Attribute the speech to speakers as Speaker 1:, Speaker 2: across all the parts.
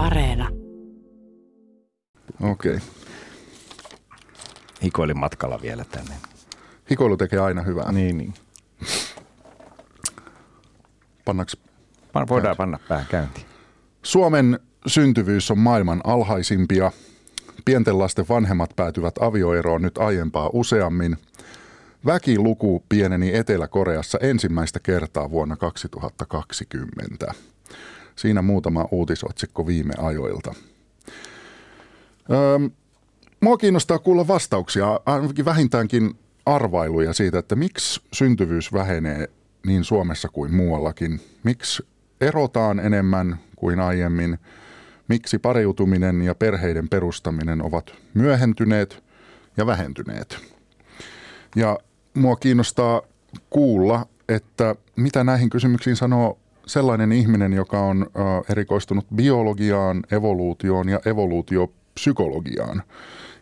Speaker 1: Areena.
Speaker 2: Okei. Okay.
Speaker 3: Hikoilin matkalla vielä tänne.
Speaker 2: Hikoilu tekee aina hyvää.
Speaker 3: Niin, niin.
Speaker 2: Pannaks
Speaker 3: Pan- Voidaan panna pää käyntiin.
Speaker 2: Suomen syntyvyys on maailman alhaisimpia. Pienten lasten vanhemmat päätyvät avioeroon nyt aiempaa useammin. Väkiluku pieneni Etelä-Koreassa ensimmäistä kertaa vuonna 2020. Siinä muutama uutisotsikko viime ajoilta. Öö, mua kiinnostaa kuulla vastauksia, ainakin vähintäänkin arvailuja siitä, että miksi syntyvyys vähenee niin Suomessa kuin muuallakin. Miksi erotaan enemmän kuin aiemmin, miksi pariutuminen ja perheiden perustaminen ovat myöhentyneet ja vähentyneet. Ja mua kiinnostaa kuulla, että mitä näihin kysymyksiin sanoo sellainen ihminen, joka on erikoistunut biologiaan, evoluutioon ja evoluutiopsykologiaan.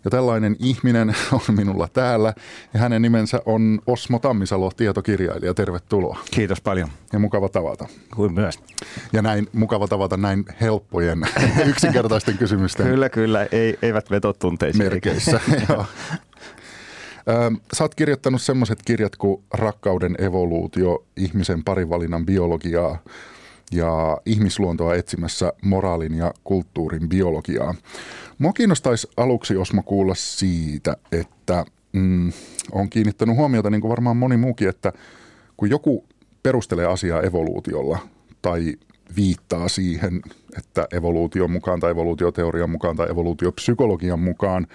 Speaker 2: Ja tällainen ihminen on minulla täällä ja hänen nimensä on Osmo Tammisalo, tietokirjailija. Tervetuloa.
Speaker 3: Kiitos paljon.
Speaker 2: Ja mukava tavata.
Speaker 3: Kuin myös.
Speaker 2: Ja näin mukava tavata näin helppojen, yksinkertaisten kysymysten
Speaker 3: Kyllä, kyllä. Ei, eivät vetotunteisiin.
Speaker 2: merkeissä. Sä oot kirjoittanut semmoiset kirjat kuin Rakkauden evoluutio, ihmisen parivalinnan biologiaa ja ihmisluontoa etsimässä moraalin ja kulttuurin biologiaa. Mua kiinnostaisi aluksi, Osmo, kuulla siitä, että mm, on kiinnittänyt huomiota, niin kuin varmaan moni muukin, että kun joku perustelee asiaa evoluutiolla tai viittaa siihen, että evoluution mukaan tai evoluutioteorian mukaan tai evoluutiopsykologian mukaan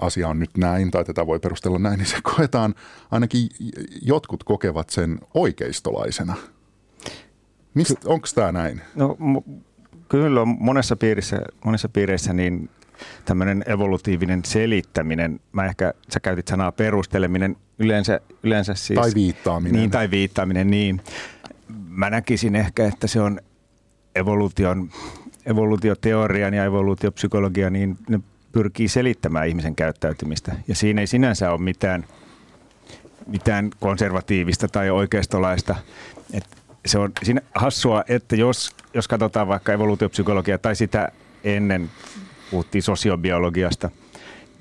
Speaker 2: asia on nyt näin tai tätä voi perustella näin, niin se koetaan, ainakin jotkut kokevat sen oikeistolaisena. Onko tämä näin?
Speaker 3: No m- kyllä on monessa piirissä, monessa piireissä niin tämmöinen evolutiivinen selittäminen, mä ehkä, sä käytit sanaa perusteleminen, yleensä, yleensä siis...
Speaker 2: Tai viittaaminen.
Speaker 3: Niin, tai viittaaminen, niin. Mä näkisin ehkä, että se on evoluution, evoluutioteorian ja evoluutiopsykologia, niin ne pyrkii selittämään ihmisen käyttäytymistä. Ja siinä ei sinänsä ole mitään, mitään konservatiivista tai oikeistolaista. Et se on siinä hassua, että jos, jos katsotaan vaikka evoluutiopsykologiaa tai sitä ennen puhuttiin sosiobiologiasta,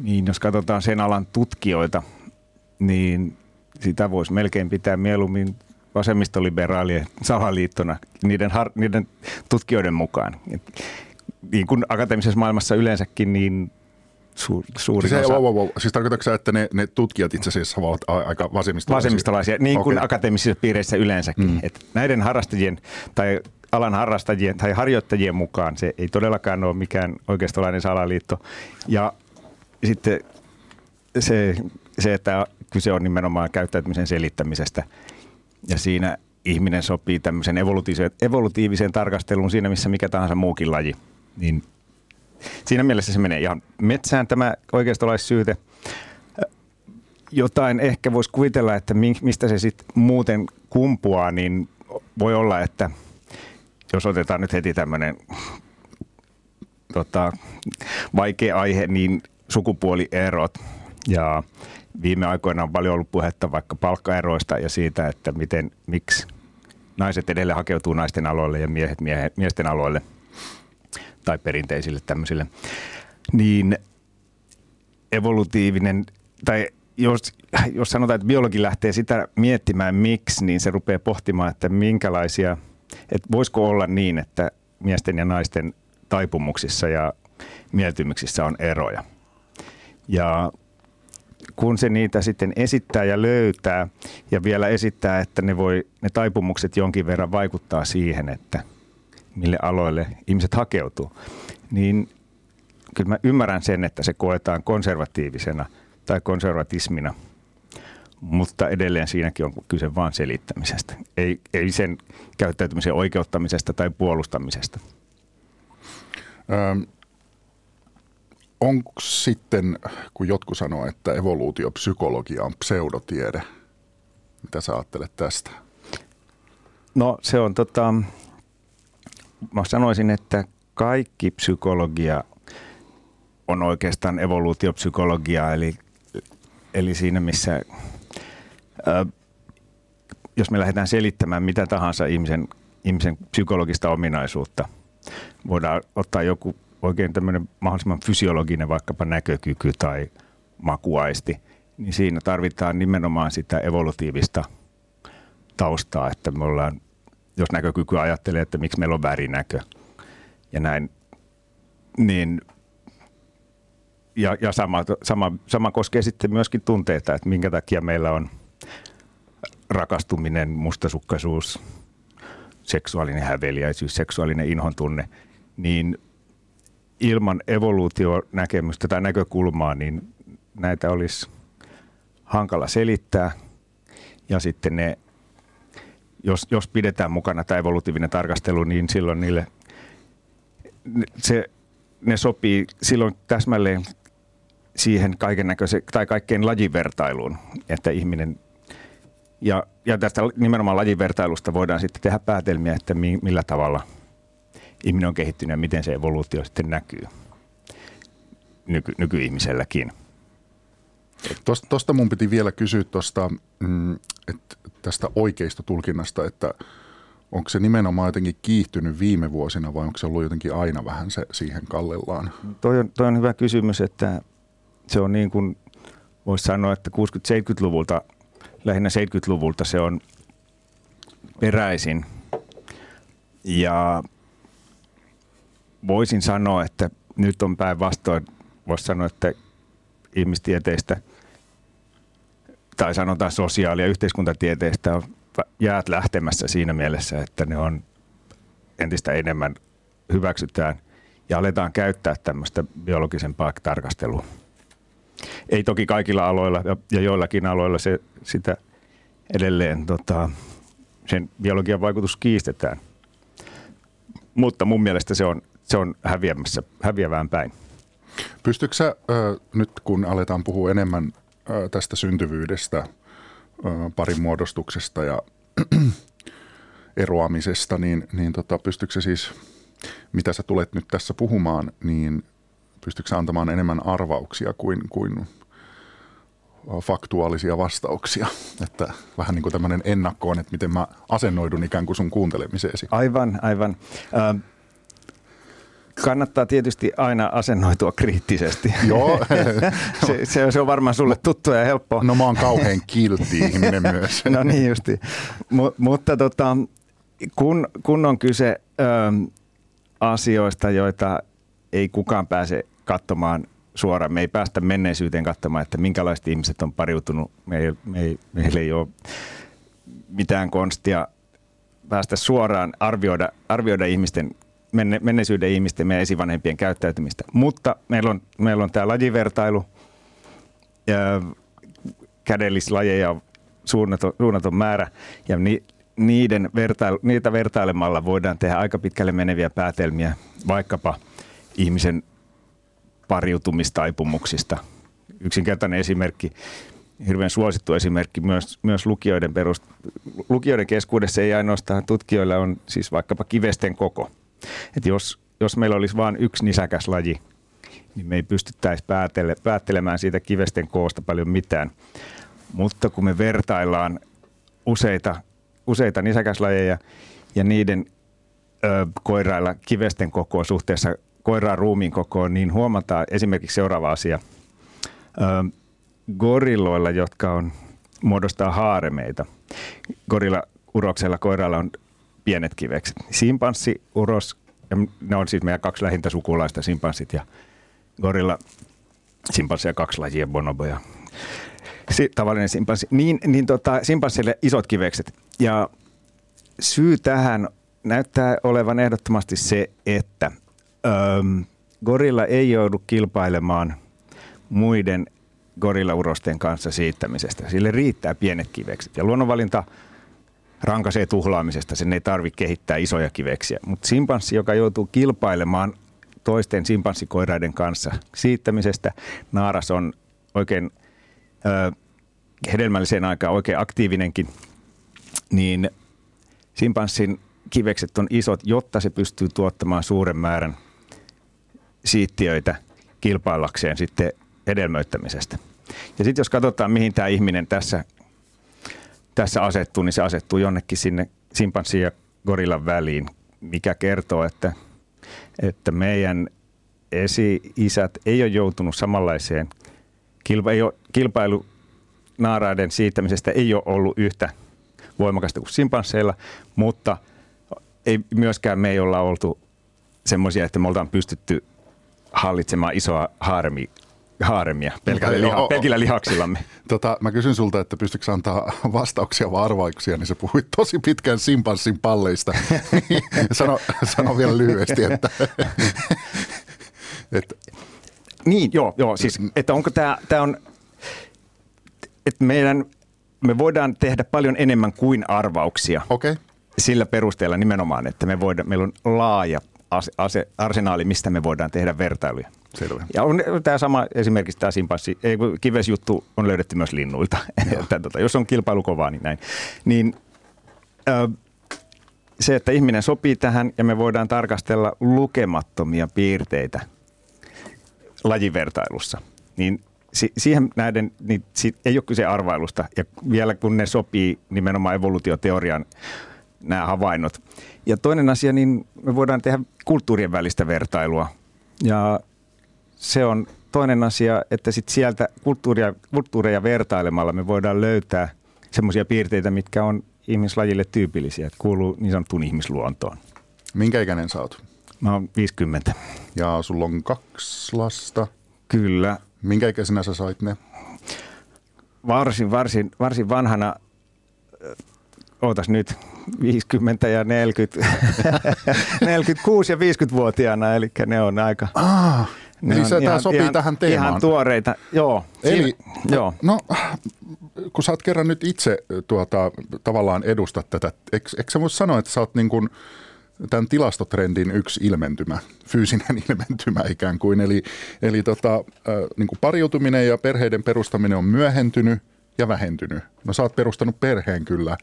Speaker 3: niin jos katsotaan sen alan tutkijoita, niin sitä voisi melkein pitää mieluummin vasemmistoliberaalien salaliittona niiden, har, niiden tutkijoiden mukaan. Et, niin kuin akateemisessa maailmassa yleensäkin, niin suur, suurin
Speaker 2: Siis,
Speaker 3: osa...
Speaker 2: wow, wow, wow. siis tarkoitatko sä, että ne, ne tutkijat itse asiassa ovat aika vasemmistolaisia?
Speaker 3: vasemmistolaisia, niin kuin
Speaker 2: Okei.
Speaker 3: akateemisissa piireissä yleensäkin.
Speaker 2: Mm.
Speaker 3: Mm. Et näiden harrastajien tai alan harrastajien tai harjoittajien mukaan se ei todellakaan ole mikään oikeistolainen salaliitto. Ja sitten se, se, että kyse on nimenomaan käyttäytymisen selittämisestä ja siinä ihminen sopii tämmöisen evolutiiviseen, evolutiiviseen tarkasteluun siinä, missä mikä tahansa muukin laji. Niin siinä mielessä se menee ihan metsään tämä oikeistolaissyyte jotain ehkä voisi kuvitella, että mi- mistä se sitten muuten kumpuaa, niin voi olla, että jos otetaan nyt heti tämmöinen tota, vaikea aihe, niin sukupuolierot. Ja viime aikoina on paljon ollut puhetta vaikka palkkaeroista ja siitä, että miten, miksi naiset edelleen hakeutuu naisten aloille ja miehet miehe, miesten aloille tai perinteisille tämmöisille. Niin evolutiivinen, tai jos, jos sanotaan, että biologi lähtee sitä miettimään miksi, niin se rupeaa pohtimaan, että minkälaisia, että voisiko olla niin, että miesten ja naisten taipumuksissa ja mieltymyksissä on eroja. Ja kun se niitä sitten esittää ja löytää ja vielä esittää, että ne, voi, ne taipumukset jonkin verran vaikuttaa siihen, että mille aloille ihmiset hakeutuu, niin kyllä mä ymmärrän sen, että se koetaan konservatiivisena tai konservatismina, mutta edelleen siinäkin on kyse vain selittämisestä, ei, ei sen käyttäytymisen oikeuttamisesta tai puolustamisesta.
Speaker 2: Öm, onko sitten, kun jotkut sanoo, että evoluutiopsykologia on pseudotiede, mitä sä ajattelet tästä?
Speaker 3: No se on tota, mä sanoisin, että kaikki psykologia on oikeastaan evoluutiopsykologiaa, eli, eli siinä missä, ö, jos me lähdetään selittämään mitä tahansa ihmisen, ihmisen psykologista ominaisuutta, voidaan ottaa joku oikein tämmöinen mahdollisimman fysiologinen vaikkapa näkökyky tai makuaisti, niin siinä tarvitaan nimenomaan sitä evolutiivista taustaa, että me ollaan, jos näkökyky ajattelee, että miksi meillä on värinäkö ja näin, niin ja, ja sama, sama, sama koskee sitten myöskin tunteita, että minkä takia meillä on rakastuminen, mustasukkaisuus, seksuaalinen häveliäisyys, seksuaalinen inhon tunne, niin ilman evoluutionäkemystä tai näkökulmaa, niin näitä olisi hankala selittää. Ja sitten ne, jos, jos pidetään mukana tämä evolutiivinen tarkastelu, niin silloin niille se, ne sopii silloin täsmälleen siihen kaiken näköiseen tai kaikkeen lajivertailuun, että ihminen ja, ja tästä nimenomaan lajivertailusta voidaan sitten tehdä päätelmiä, että mi, millä tavalla ihminen on kehittynyt ja miten se evoluutio sitten näkyy nyky, nykyihmiselläkin.
Speaker 2: Tuosta mun piti vielä kysyä tosta, mm, tästä oikeista tulkinnasta, että onko se nimenomaan jotenkin kiihtynyt viime vuosina vai onko se ollut jotenkin aina vähän se siihen kallellaan?
Speaker 3: Toi on, toi on hyvä kysymys, että se on niin kuin voisi sanoa, että 60-70-luvulta, lähinnä 70-luvulta se on peräisin. Ja voisin sanoa, että nyt on päinvastoin, voisi sanoa, että ihmistieteistä tai sanotaan sosiaali- ja yhteiskuntatieteistä jäät lähtemässä siinä mielessä, että ne on entistä enemmän hyväksytään ja aletaan käyttää tämmöistä biologisempaa tarkastelua. Ei toki kaikilla aloilla ja joillakin aloilla se, sitä edelleen tota, sen biologian vaikutus kiistetään. Mutta mun mielestä se on, se on häviämässä, häviävään päin.
Speaker 2: Pystytkö sä, nyt kun aletaan puhua enemmän tästä syntyvyydestä, parin muodostuksesta ja eroamisesta, niin, niin tota, pystytkö sä siis, mitä sä tulet nyt tässä puhumaan, niin pystytkö sä antamaan enemmän arvauksia kuin, kuin faktuaalisia vastauksia. Että vähän niin kuin tämmöinen ennakkoon, että miten mä asennoidun ikään kuin sun kuuntelemiseesi.
Speaker 3: Aivan, aivan. Kannattaa tietysti aina asennoitua kriittisesti.
Speaker 2: Joo.
Speaker 3: se, se, se on varmaan sulle tuttu ja helppo.
Speaker 2: No mä oon kauhean kiltti ihminen myös.
Speaker 3: no niin justi. M- mutta tota, kun, kun on kyse ö, asioista, joita ei kukaan pääse katsomaan suoraan. Me ei päästä menneisyyteen katsomaan, että minkälaiset ihmiset on pariutunut. Me ei, me ei, meillä ei ole mitään konstia päästä suoraan arvioida, arvioida ihmisten, menne, menneisyyden ihmisten, meidän esivanhempien käyttäytymistä. Mutta meillä on, meillä on tämä lajivertailu, ja kädellislajeja on suunnaton, suunnaton määrä, ja ni, niiden vertailu, niitä vertailemalla voidaan tehdä aika pitkälle meneviä päätelmiä, vaikkapa ihmisen pariutumistaipumuksista. Yksinkertainen esimerkki, hirveän suosittu esimerkki myös, myös lukijoiden, perust, lukijoiden keskuudessa, ei ainoastaan tutkijoilla on siis vaikkapa kivesten koko. Et jos, jos meillä olisi vain yksi nisäkäs laji, niin me ei pystyttäisi päätele, päättelemään siitä kivesten koosta paljon mitään. Mutta kun me vertaillaan useita, useita nisäkäslajeja ja niiden ö, koirailla kivesten kokoa suhteessa koiraan ruumiin kokoon, niin huomataan esimerkiksi seuraava asia. Ö, gorilloilla, jotka on, muodostaa haaremeita. Gorilla uroksella koiralla on pienet kivekset. Simpanssi, uros, ja ne on siis meidän kaksi lähintä sukulaista, simpanssit ja gorilla, simpanssi ja kaksi lajia, bonoboja. Si, tavallinen simpanssi. Niin, niin tota, simpanssille isot kivekset. Ja syy tähän näyttää olevan ehdottomasti se, että – Öm, gorilla ei joudu kilpailemaan muiden gorillaurosten kanssa siittämisestä. Sille riittää pienet kivekset. Ja luonnonvalinta rankaisee tuhlaamisesta, sen ei tarvitse kehittää isoja kiveksiä. Mutta simpanssi, joka joutuu kilpailemaan toisten simpanssikoiraiden kanssa siittämisestä, naaras on oikein ö, hedelmälliseen aikaan oikein aktiivinenkin, niin simpanssin kivekset on isot, jotta se pystyy tuottamaan suuren määrän siittiöitä kilpaillakseen sitten hedelmöittämisestä. Ja sitten jos katsotaan, mihin tämä ihminen tässä, tässä asettuu, niin se asettuu jonnekin sinne simpanssin ja gorillan väliin, mikä kertoo, että, että meidän esi-isät ei ole joutunut samanlaiseen kilpa, ei ole, kilpailu naaraiden siittämisestä ei ole ollut yhtä voimakasta kuin simpansseilla, mutta ei myöskään me ei olla oltu semmoisia, että me oltaan pystytty hallitsemaan isoa haaremi, haaremia pelkillä, liha, pelkillä lihaksillamme.
Speaker 2: Tota, mä kysyn sulta, että pystytkö antaa vastauksia vai arvauksia, niin sä puhuit tosi pitkään simpanssin palleista. sano, sano vielä lyhyesti, että...
Speaker 3: että niin, joo, joo siis, että onko tämä, tämä on, että meidän, me voidaan tehdä paljon enemmän kuin arvauksia.
Speaker 2: Okei. Okay.
Speaker 3: Sillä perusteella nimenomaan, että me voidaan, meillä on laaja ase, ase, arsenaali, mistä me voidaan tehdä vertailuja.
Speaker 2: Selvä.
Speaker 3: Ja on tämä sama esimerkiksi tämä simpanssi, kivesjuttu on löydetty myös linnuilta. että, tota, jos on kilpailu kovaa, niin näin. Niin, ö, se, että ihminen sopii tähän ja me voidaan tarkastella lukemattomia piirteitä lajivertailussa, niin si- siihen näiden niin si- ei ole kyse arvailusta. Ja vielä kun ne sopii nimenomaan evoluutioteorian nämä havainnot. Ja toinen asia, niin me voidaan tehdä kulttuurien välistä vertailua. Ja se on toinen asia, että sit sieltä kulttuuria, kulttuureja vertailemalla me voidaan löytää semmoisia piirteitä, mitkä on ihmislajille tyypillisiä, että kuuluu niin sanottuun ihmisluontoon.
Speaker 2: Minkä ikäinen sä oot?
Speaker 3: Mä oon 50.
Speaker 2: Ja sulla on kaksi lasta?
Speaker 3: Kyllä.
Speaker 2: Minkä ikäisenä sä sait ne?
Speaker 3: Varsin, varsin, varsin vanhana, ootas nyt, 50 ja 40, 46 ja 50-vuotiaana, eli ne on aika...
Speaker 2: Ah, ne eli se, tämä sopii
Speaker 3: ihan,
Speaker 2: tähän teemaan.
Speaker 3: Ihan tuoreita, joo.
Speaker 2: Eli, siinä, joo. no, kun sä oot kerran nyt itse tuota, tavallaan edustat tätä, eikö, eikö sä voi sanoa, että sä oot niin kuin tämän tilastotrendin yksi ilmentymä, fyysinen ilmentymä ikään kuin. Eli, eli tota, niin kuin pariutuminen ja perheiden perustaminen on myöhentynyt ja vähentynyt. No sä oot perustanut perheen kyllä,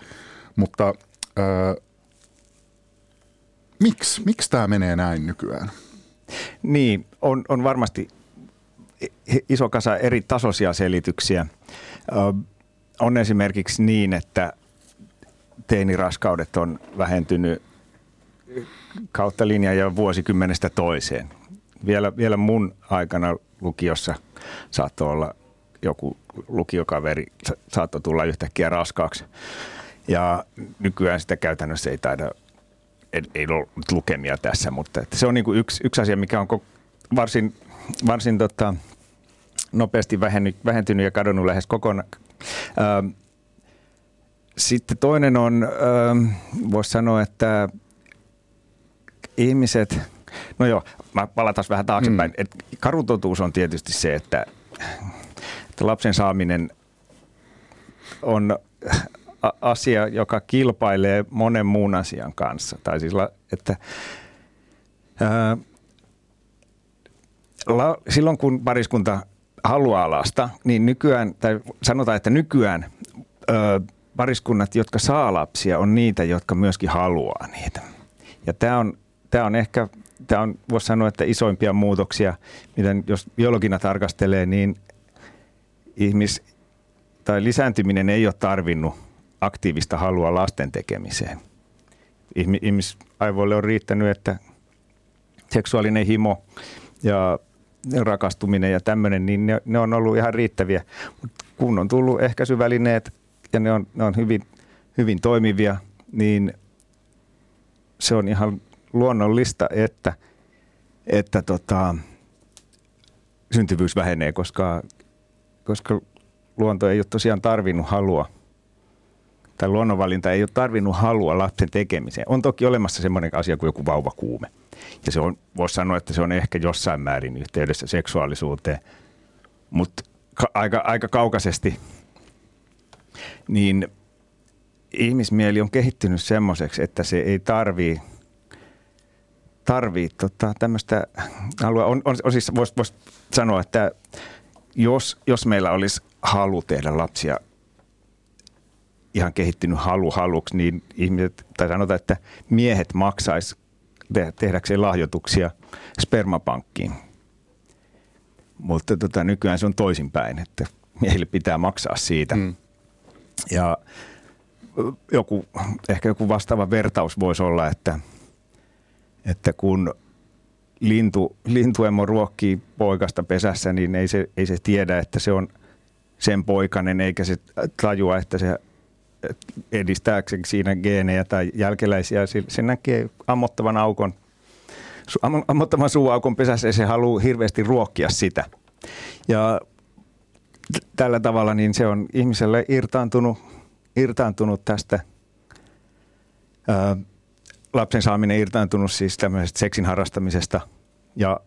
Speaker 2: mutta ää, miksi, miksi tämä menee näin nykyään?
Speaker 3: Niin, on, on varmasti iso kasa eri tasoisia selityksiä. On esimerkiksi niin, että teiniraskaudet on vähentynyt kautta linjan ja vuosikymmenestä toiseen. Vielä, vielä mun aikana lukiossa saattoi olla joku lukiokaveri, saattoi tulla yhtäkkiä raskaaksi. Ja nykyään sitä käytännössä ei taida, ei, ei ole lukemia tässä, mutta että se on niin kuin yksi, yksi asia, mikä on varsin, varsin tota, nopeasti vähenny, vähentynyt ja kadonnut lähes kokonaan. Ähm, sitten toinen on, ähm, voisi sanoa, että ihmiset, no joo, mä palataan vähän taaksepäin. Mm. Et karutotuus on tietysti se, että, että lapsen saaminen on asia, joka kilpailee monen muun asian kanssa. Tai siis, että ää, la, silloin kun pariskunta haluaa lasta, niin nykyään, tai sanotaan, että nykyään ää, pariskunnat, jotka saa lapsia, on niitä, jotka myöskin haluaa niitä. Ja tämä on, tämä on ehkä, tämä on, voisi sanoa, että isoimpia muutoksia, mitä jos biologina tarkastelee, niin ihmis, tai lisääntyminen ei ole tarvinnut aktiivista halua lasten tekemiseen. Ihmisaivoille on riittänyt, että seksuaalinen himo ja rakastuminen ja tämmöinen, niin ne, ne on ollut ihan riittäviä. Mut kun on tullut ehkäisyvälineet ja ne on, ne on hyvin, hyvin toimivia, niin se on ihan luonnollista, että, että tota, syntyvyys vähenee, koska, koska luonto ei ole tosiaan tarvinnut halua – tai luonnonvalinta ei ole tarvinnut halua lapsen tekemiseen. On toki olemassa semmoinen asia kuin joku vauvakuume. Ja se on, voisi sanoa, että se on ehkä jossain määrin yhteydessä seksuaalisuuteen, mutta ka- aika, aika kaukaisesti. Niin ihmismieli on kehittynyt semmoiseksi, että se ei tarvii tarvii tota, tämmöistä halua. On, on, on siis, voisi vois sanoa, että jos, jos meillä olisi halu tehdä lapsia ihan kehittynyt halu haluksi, niin ihmiset, tai sanotaan, että miehet maksaisi tehdäkseen lahjoituksia spermapankkiin. Mutta tota, nykyään se on toisinpäin, että miehille pitää maksaa siitä. Mm. Ja joku, ehkä joku vastaava vertaus voisi olla, että, että kun lintu, lintuemo ruokkii poikasta pesässä, niin ei se, ei se tiedä, että se on sen poikainen, eikä se tajua, että se edistääkseen siinä geenejä tai jälkeläisiä. Se näkee ammottavan aukon, ammottavan suuaukon pesässä ja se haluaa hirveästi ruokkia sitä. Ja tällä tavalla niin se on ihmiselle irtaantunut, irtaantunut tästä ää, lapsen saaminen irtaantunut siis tämmöisestä seksin harrastamisesta ja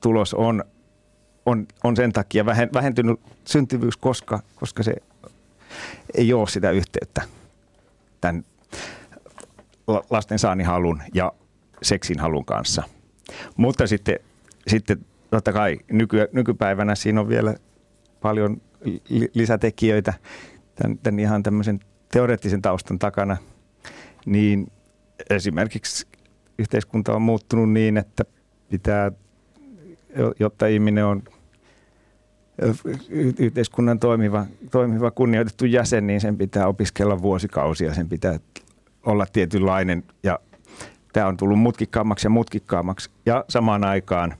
Speaker 3: tulos on, on, on sen takia vähentynyt syntyvyys, koska, koska se ei ole sitä yhteyttä tämän lasten saanihalun ja seksin halun kanssa. Mutta sitten, sitten totta kai nyky, nykypäivänä siinä on vielä paljon lisätekijöitä tämän, tämän ihan tämmöisen teoreettisen taustan takana, niin esimerkiksi yhteiskunta on muuttunut niin, että pitää, jotta ihminen on yhteiskunnan toimiva, toimiva kunnioitettu jäsen, niin sen pitää opiskella vuosikausia, sen pitää olla tietynlainen. Ja tämä on tullut mutkikkaammaksi ja mutkikkaammaksi ja samaan aikaan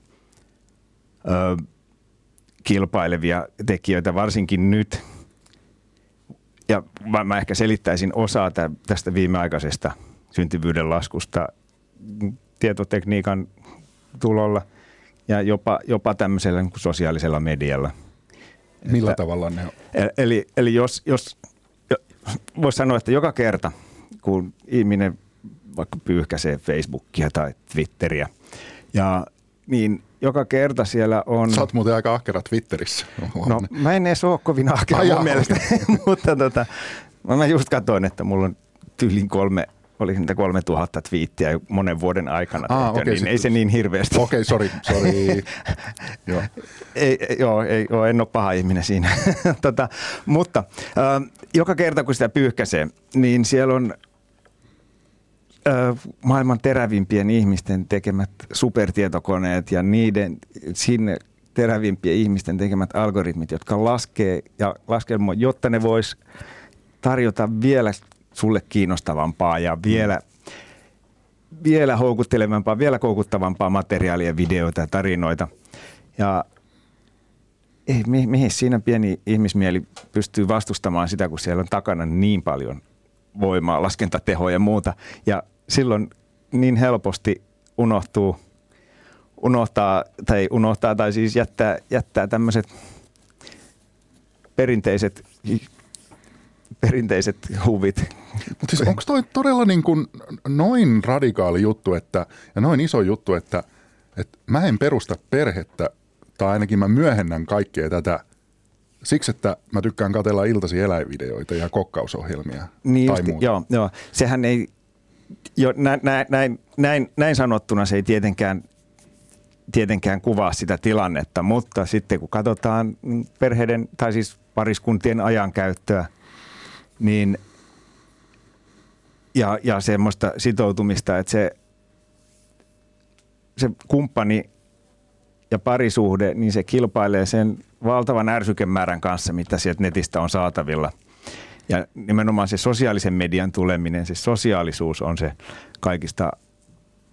Speaker 3: ö, kilpailevia tekijöitä, varsinkin nyt. Ja mä, mä ehkä selittäisin osaa tästä viimeaikaisesta syntyvyyden laskusta. Tietotekniikan tulolla ja jopa, jopa tämmöisellä niin kuin sosiaalisella medialla.
Speaker 2: Millä että, tavalla ne on?
Speaker 3: Eli, eli jos, jos voisi sanoa, että joka kerta, kun ihminen vaikka pyyhkäisee Facebookia tai Twitteriä, ja niin joka kerta siellä on...
Speaker 2: Sä oot muuten aika ahkera Twitterissä.
Speaker 3: No mä en edes ole kovin ahkera Ai mun mielestä, mutta tota, mä just katsoin, että mulla on tyylin kolme oli niitä 3000 twiittiä monen vuoden aikana, Aa, tehty, okay, niin ei se niin hirveästi.
Speaker 2: Okei, okay, sori, sori.
Speaker 3: joo. Ei, joo, ei, joo, en ole paha ihminen siinä. tota, mutta äh, joka kerta kun sitä pyyhkäsee, niin siellä on maailman terävimpien ihmisten tekemät supertietokoneet ja niiden sinne terävimpien ihmisten tekemät algoritmit, jotka laskee ja laskelmoi, jotta ne vois tarjota vielä sulle kiinnostavampaa ja vielä, vielä houkuttelevampaa, vielä koukuttavampaa materiaalia, videoita ja tarinoita. Ja ei, mi, mihin siinä pieni ihmismieli pystyy vastustamaan sitä, kun siellä on takana niin paljon voimaa, laskentatehoja ja muuta. Ja silloin niin helposti unohtuu, unohtaa, tai unohtaa tai siis jättää, jättää tämmöiset perinteiset perinteiset huvit.
Speaker 2: Mutta siis onko toi todella niin kuin noin radikaali juttu että, ja noin iso juttu, että, että mä en perusta perhettä, tai ainakin mä myöhennän kaikkea tätä siksi, että mä tykkään katella iltasi eläinvideoita ja kokkausohjelmia niin tai just, muuta.
Speaker 3: Joo, joo, sehän ei, jo, näin, näin, näin, näin sanottuna se ei tietenkään tietenkään kuvaa sitä tilannetta, mutta sitten kun katsotaan perheiden tai siis pariskuntien ajankäyttöä – niin ja, ja semmoista sitoutumista, että se, se kumppani ja parisuhde, niin se kilpailee sen valtavan ärsykemäärän kanssa, mitä sieltä netistä on saatavilla. Ja nimenomaan se sosiaalisen median tuleminen, se sosiaalisuus on se kaikista,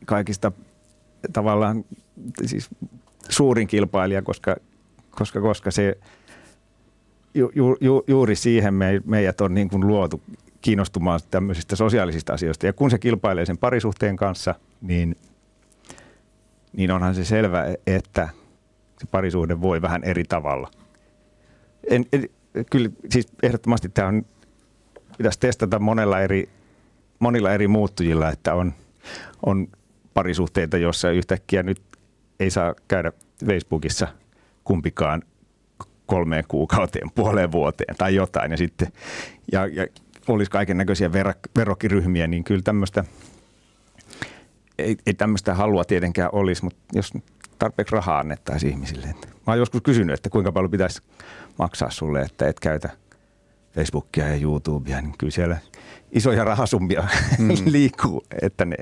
Speaker 3: kaikista tavallaan siis suurin kilpailija, koska, koska, koska se ju, ju, juuri siihen me, meidät on niin kuin luotu kiinnostumaan tämmöisistä sosiaalisista asioista. Ja kun se kilpailee sen parisuhteen kanssa, niin, niin onhan se selvä, että se parisuhde voi vähän eri tavalla. En, en, kyllä siis ehdottomasti tämä on, pitäisi testata monella eri, monilla eri muuttujilla, että on, on parisuhteita, joissa yhtäkkiä nyt ei saa käydä Facebookissa kumpikaan kolmeen kuukauteen, puoleen vuoteen tai jotain. Ja, sitten, ja, ja olisi kaiken näköisiä verokiryhmiä, niin kyllä tämmöistä, ei, ei tämmöistä halua tietenkään olisi, mutta jos tarpeeksi rahaa annettaisiin ihmisille. Mä oon joskus kysynyt, että kuinka paljon pitäisi maksaa sulle, että et käytä Facebookia ja YouTubea, niin kyllä siellä isoja rahasummia mm. liikkuu, että, ne,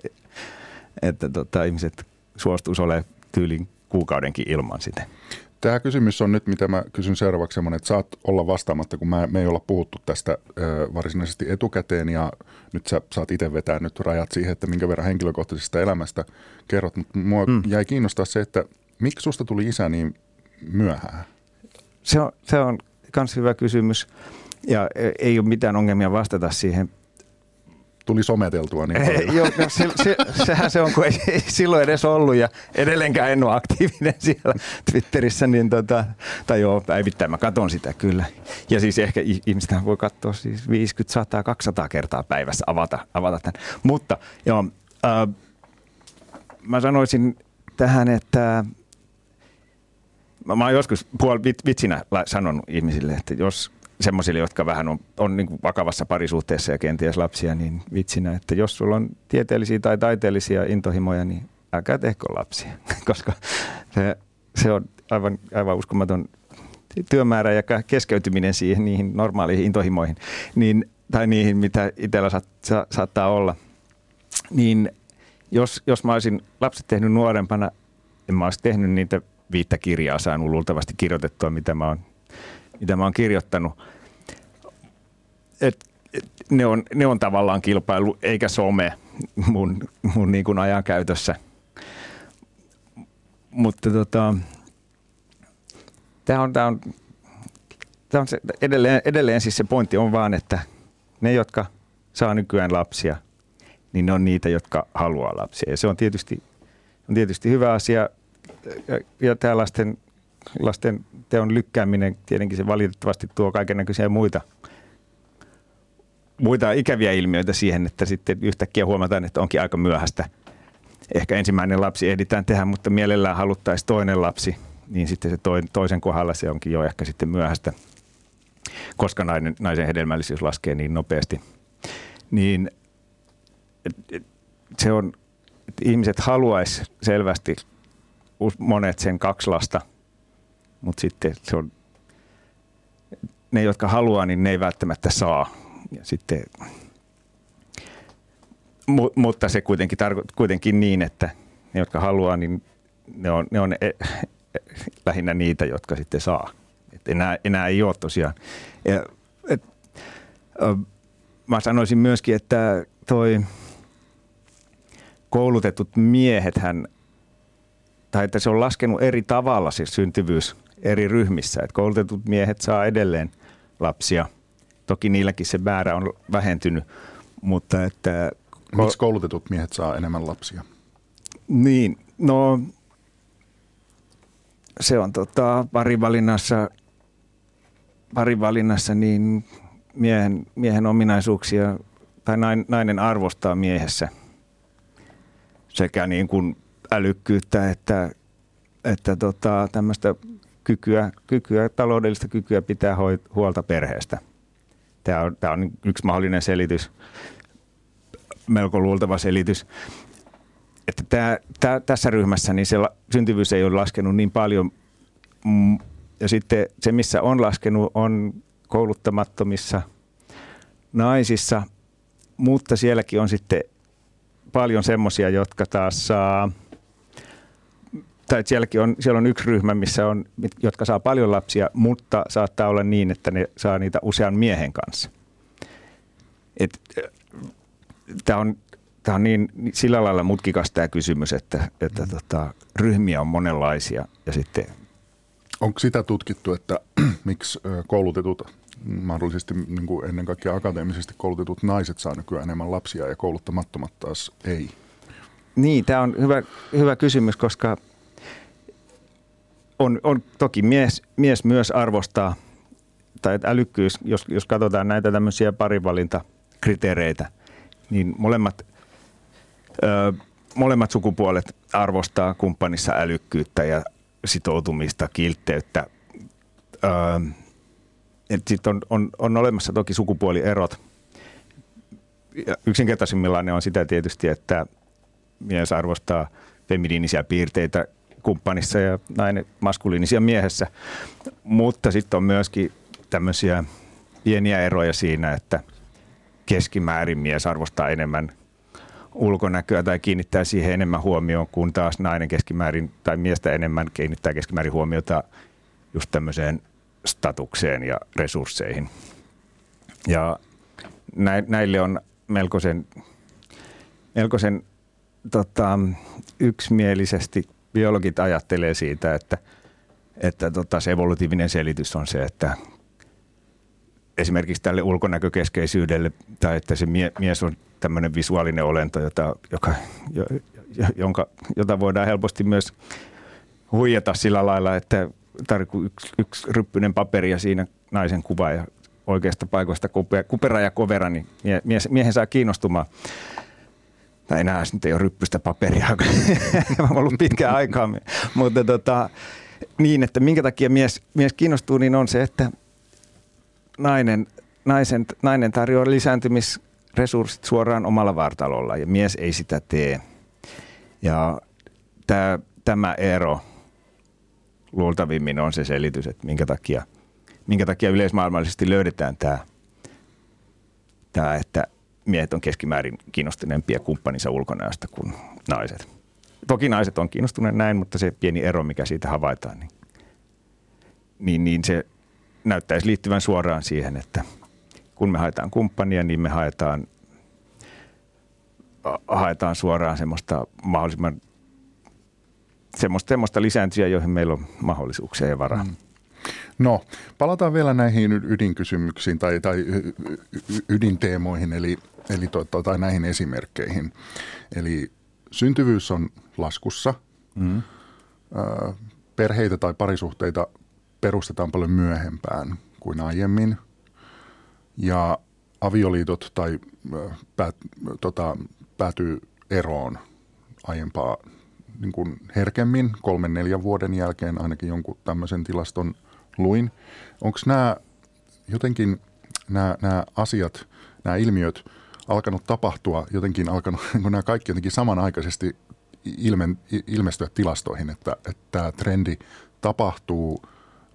Speaker 3: että tota, ihmiset suostuisi olemaan tyylin kuukaudenkin ilman sitä.
Speaker 2: Tämä kysymys on nyt, mitä mä kysyn seuraavaksi semmoinen, että saat olla vastaamatta, kun mä, me ei olla puhuttu tästä ö, varsinaisesti etukäteen ja nyt sä saat itse vetää nyt rajat siihen, että minkä verran henkilökohtaisesta elämästä kerrot, mutta mua mm. jäi kiinnostaa se, että miksi susta tuli isä niin myöhään?
Speaker 3: Se on, se on myös hyvä kysymys ja e, ei ole mitään ongelmia vastata siihen
Speaker 2: tuli someteltua niin
Speaker 3: paljon. Joo, no se, se, sehän se on, kun ei, ei silloin edes ollut ja edelleenkään en ole aktiivinen siellä Twitterissä, niin tota, tai joo, päivittäin mä katon sitä kyllä. Ja siis ehkä ihmiset voi katsoa siis 50, 100, 200 kertaa päivässä avata, avata tämän. Mutta joo, äh, mä sanoisin tähän, että mä oon joskus puol vitsinä sanonut ihmisille, että jos semmoisille, jotka vähän on, on niin kuin vakavassa parisuhteessa ja kenties lapsia, niin vitsinä, että jos sulla on tieteellisiä tai taiteellisia intohimoja, niin älkää tehkö lapsia, koska se, se on aivan, aivan uskomaton työmäärä ja keskeytyminen siihen niihin normaaleihin intohimoihin, niin, tai niihin, mitä itsellä saat, sa, saattaa olla. Niin jos, jos mä olisin lapset tehnyt nuorempana, en mä olisi tehnyt niitä viittä kirjaa saanut luultavasti kirjoitettua, mitä mä oon mitä mä oon kirjoittanut. Et, et, ne, on, ne on tavallaan kilpailu, eikä some mun, mun niin kuin ajankäytössä. Mutta tota, tämä on, tää on, tää on se, edelleen, edelleen siis se pointti on vaan, että ne, jotka saa nykyään lapsia, niin ne on niitä, jotka haluaa lapsia. Ja se on tietysti, on tietysti hyvä asia. Ja, ja tämä lasten lasten teon lykkääminen, tietenkin se valitettavasti tuo kaiken näköisiä muita, muita ikäviä ilmiöitä siihen, että sitten yhtäkkiä huomataan, että onkin aika myöhäistä. Ehkä ensimmäinen lapsi ehditään tehdä, mutta mielellään haluttaisiin toinen lapsi, niin sitten se toisen kohdalla se onkin jo ehkä sitten myöhäistä, koska nainen, naisen hedelmällisyys laskee niin nopeasti. Niin se on, että ihmiset haluaisi selvästi monet sen kaksi lasta – mutta sitten se on, ne, jotka haluaa, niin ne ei välttämättä saa. Ja sitten, mu, mutta se kuitenkin tarkoittaa kuitenkin niin, että ne, jotka haluaa, niin ne on, ne on e, lähinnä niitä, jotka sitten saa. Et enää, enää ei ole tosiaan. Ja, et, mä sanoisin myöskin, että toi koulutetut miehet hän tai että se on laskenut eri tavalla se syntyvyys eri ryhmissä. Että koulutetut miehet saa edelleen lapsia. Toki niilläkin se määrä on vähentynyt, mutta että...
Speaker 2: Miksi koulutetut miehet saa enemmän lapsia?
Speaker 3: Niin, no se on tota, parivalinnassa, parivalinnassa niin miehen, miehen ominaisuuksia tai nainen arvostaa miehessä sekä niin kuin älykkyyttä että, että tota, tämmöistä kykyä, kykyä, taloudellista kykyä pitää huolta perheestä. Tämä on, tämä on yksi mahdollinen selitys, melko luultava selitys. Että tämä, tämä, tässä ryhmässä niin se syntyvyys ei ole laskenut niin paljon. Mm, ja sitten se, missä on laskenut, on kouluttamattomissa naisissa, mutta sielläkin on sitten paljon semmoisia, jotka taas saa – tai sielläkin on, siellä on yksi ryhmä, missä on, jotka saa paljon lapsia, mutta saattaa olla niin, että ne saa niitä usean miehen kanssa. Tämä on, tää on niin, sillä lailla mutkikas tämä kysymys, että, että mm. tota, ryhmiä on monenlaisia ja sitten
Speaker 2: Onko sitä tutkittu, että miksi koulutetut, mahdollisesti niin kuin ennen kaikkea akateemisesti koulutetut naiset saa nykyään enemmän lapsia ja kouluttamattomat taas ei?
Speaker 3: Niin, tämä on hyvä, hyvä kysymys, koska on, on toki mies, mies myös arvostaa, tai älykkyys, jos, jos katsotaan näitä tämmöisiä parivalintakriteereitä, niin molemmat, ö, molemmat sukupuolet arvostaa kumppanissa älykkyyttä ja sitoutumista, kiltteyttä. Sitten on, on, on olemassa toki sukupuolierot. Ja yksinkertaisimmillaan ne on sitä tietysti, että mies arvostaa feminiinisiä piirteitä kumppanissa ja nainen maskuliinisia miehessä. Mutta sitten on myöskin tämmöisiä pieniä eroja siinä, että keskimäärin mies arvostaa enemmän ulkonäköä tai kiinnittää siihen enemmän huomioon, kun taas nainen keskimäärin tai miestä enemmän kiinnittää keskimäärin huomiota just tämmöiseen statukseen ja resursseihin. Ja näille on melkoisen, melkoisen tota, yksimielisesti biologit ajattelee siitä, että, että tota, se evolutiivinen selitys on se, että esimerkiksi tälle ulkonäkökeskeisyydelle tai että se mie, mies on tämmöinen visuaalinen olento, jota, joka, jonka, jota voidaan helposti myös huijata sillä lailla, että tarvitsee yksi, yksi ryppyinen paperi ja siinä naisen kuva ja oikeasta paikoista kupera ja kovera, niin mies, miehen saa kiinnostumaan. Tai enää nyt ei ole ryppystä paperia, on ollut pitkään aikaa. Mutta tota, niin, että minkä takia mies, mies kiinnostuu, niin on se, että nainen, naisen, nainen tarjoaa lisääntymisresurssit suoraan omalla vartalolla ja mies ei sitä tee. Ja tämä, tämä ero luultavimmin on se selitys, että minkä takia, minkä takia yleismaailmallisesti löydetään tämä, tämä, että miehet on keskimäärin kiinnostuneempia kumppaninsa ulkonäöstä kuin naiset. Toki naiset on kiinnostuneet näin, mutta se pieni ero, mikä siitä havaitaan, niin, niin, niin se näyttäisi liittyvän suoraan siihen, että kun me haetaan kumppania, niin me haetaan, haetaan suoraan semmoista mahdollisimman semmoista, semmoista lisääntyjä, joihin meillä on mahdollisuuksia ja varaa. Mm.
Speaker 2: No, palataan vielä näihin ydinkysymyksiin tai, tai ydinteemoihin, eli, eli to, tai näihin esimerkkeihin. Eli syntyvyys on laskussa. Mm. Perheitä tai parisuhteita perustetaan paljon myöhempään kuin aiemmin. Ja avioliitot tai päät, tota, päätyy eroon aiempaa niin kuin herkemmin, kolmen neljän vuoden jälkeen ainakin jonkun tämmöisen tilaston luin. Onko nämä jotenkin nämä, nämä asiat, nämä ilmiöt alkanut tapahtua, jotenkin alkanut, niin nämä kaikki jotenkin samanaikaisesti ilmen, ilmestyä tilastoihin, että, että tämä trendi tapahtuu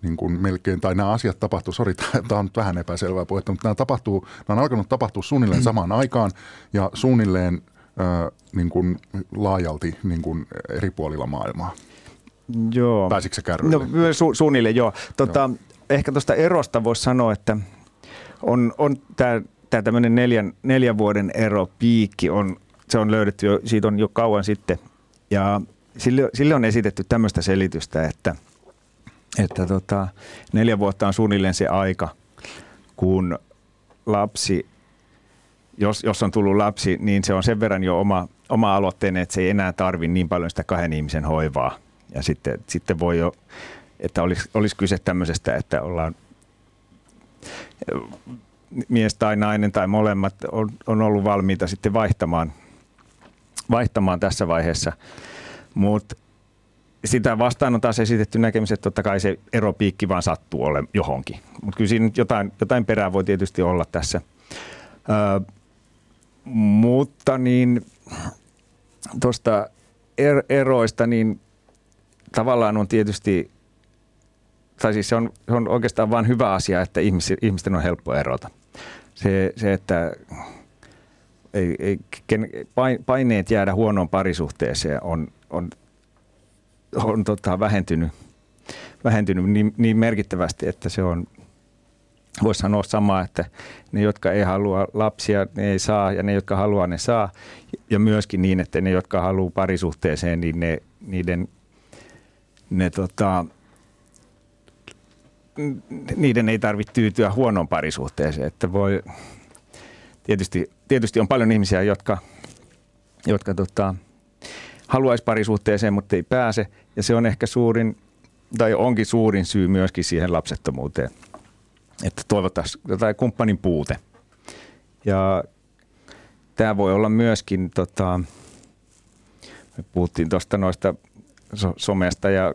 Speaker 2: niin kuin melkein, tai nämä asiat tapahtuu, sori, tämä on nyt vähän epäselvää puhetta, mutta nämä, tapahtuu, nämä on alkanut tapahtua suunnilleen samaan aikaan ja suunnilleen niin kuin laajalti niin kuin eri puolilla maailmaa.
Speaker 3: Joo.
Speaker 2: Pääsikö se kärryille? No,
Speaker 3: su- suunnilleen joo. Tota, joo. Ehkä tuosta erosta voisi sanoa, että on, on tämä tämä tämmöinen neljän, neljän vuoden ero, piikki, on, se on löydetty jo, siitä on jo kauan sitten. Ja sille, sille on esitetty tämmöistä selitystä, että, että tota, neljä vuotta on suunnilleen se aika, kun lapsi jos, jos on tullut lapsi, niin se on sen verran jo oma, oma aloitteinen, että se ei enää tarvi niin paljon sitä kahden ihmisen hoivaa. Ja sitten, sitten voi jo, että olisi, olisi kyse tämmöisestä, että ollaan mies tai nainen tai molemmat on, on ollut valmiita sitten vaihtamaan, vaihtamaan tässä vaiheessa. Mutta sitä vastaan on taas esitetty näkemys, että totta kai se eropiikki vaan sattuu ole johonkin. Mutta kyllä siinä jotain, jotain perää voi tietysti olla tässä. Öö, mutta niin tuosta er, eroista, niin tavallaan on tietysti, tai siis se on, se on oikeastaan vain hyvä asia, että ihmis, ihmisten on helppo erota. Se, se että ei, ei, paineet jäädä huonoon parisuhteeseen on, on, on tota vähentynyt, vähentynyt niin, niin merkittävästi, että se on – voisi sanoa samaa, että ne, jotka ei halua lapsia, ne ei saa, ja ne, jotka haluaa, ne saa. Ja myöskin niin, että ne, jotka haluaa parisuhteeseen, niin ne, niiden, ne tota, niiden ei tarvitse tyytyä huonoon parisuhteeseen. Että voi, tietysti, tietysti on paljon ihmisiä, jotka, jotka tota, haluaisi parisuhteeseen, mutta ei pääse. Ja se on ehkä suurin, tai onkin suurin syy myöskin siihen lapsettomuuteen – että toivottaisiin jotain kumppanin puute. Ja tämä voi olla myöskin, tota, me puhuttiin tuosta noista so- somesta ja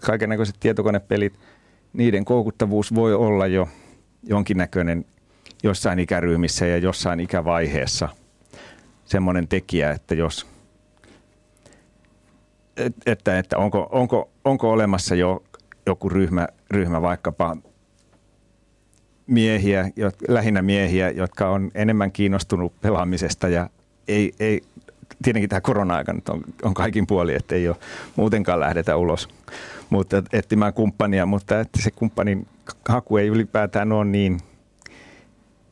Speaker 3: kaiken näköiset tietokonepelit, niiden koukuttavuus voi olla jo jonkinnäköinen jossain ikäryhmissä ja jossain ikävaiheessa semmoinen tekijä, että jos että, että onko, onko, onko olemassa jo joku ryhmä, ryhmä vaikkapa miehiä, lähinnä miehiä, jotka on enemmän kiinnostunut pelaamisesta ja ei, ei tietenkin tämä korona-aika nyt on, on kaikin puoli, että ei ole muutenkaan lähdetä ulos mutta etsimään kumppania, mutta että se kumppanin haku ei ylipäätään ole niin,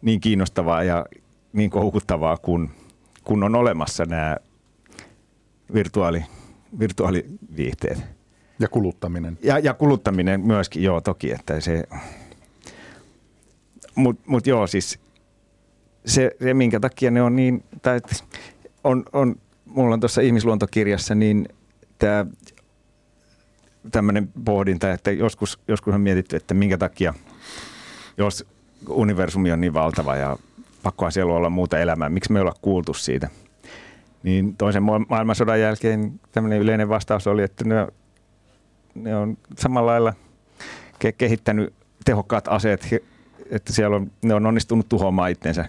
Speaker 3: niin kiinnostavaa ja niin koukuttavaa, kun, kun on olemassa nämä virtuaali, virtuaaliviihteet.
Speaker 2: Ja kuluttaminen.
Speaker 3: Ja, ja kuluttaminen myöskin, joo toki, että se, mutta mut joo siis se, se, minkä takia ne on niin, tai on, on, mulla on tuossa ihmisluontokirjassa niin tämä tämmöinen pohdinta, että joskus, joskus on mietitty, että minkä takia, jos universumi on niin valtava ja pakkoa siellä olla muuta elämää, miksi me ei olla kuultu siitä. Niin toisen maailmansodan jälkeen tämmöinen yleinen vastaus oli, että ne, ne on samalla lailla kehittänyt tehokkaat aseet, että siellä on, ne on onnistunut tuhoamaan itsensä,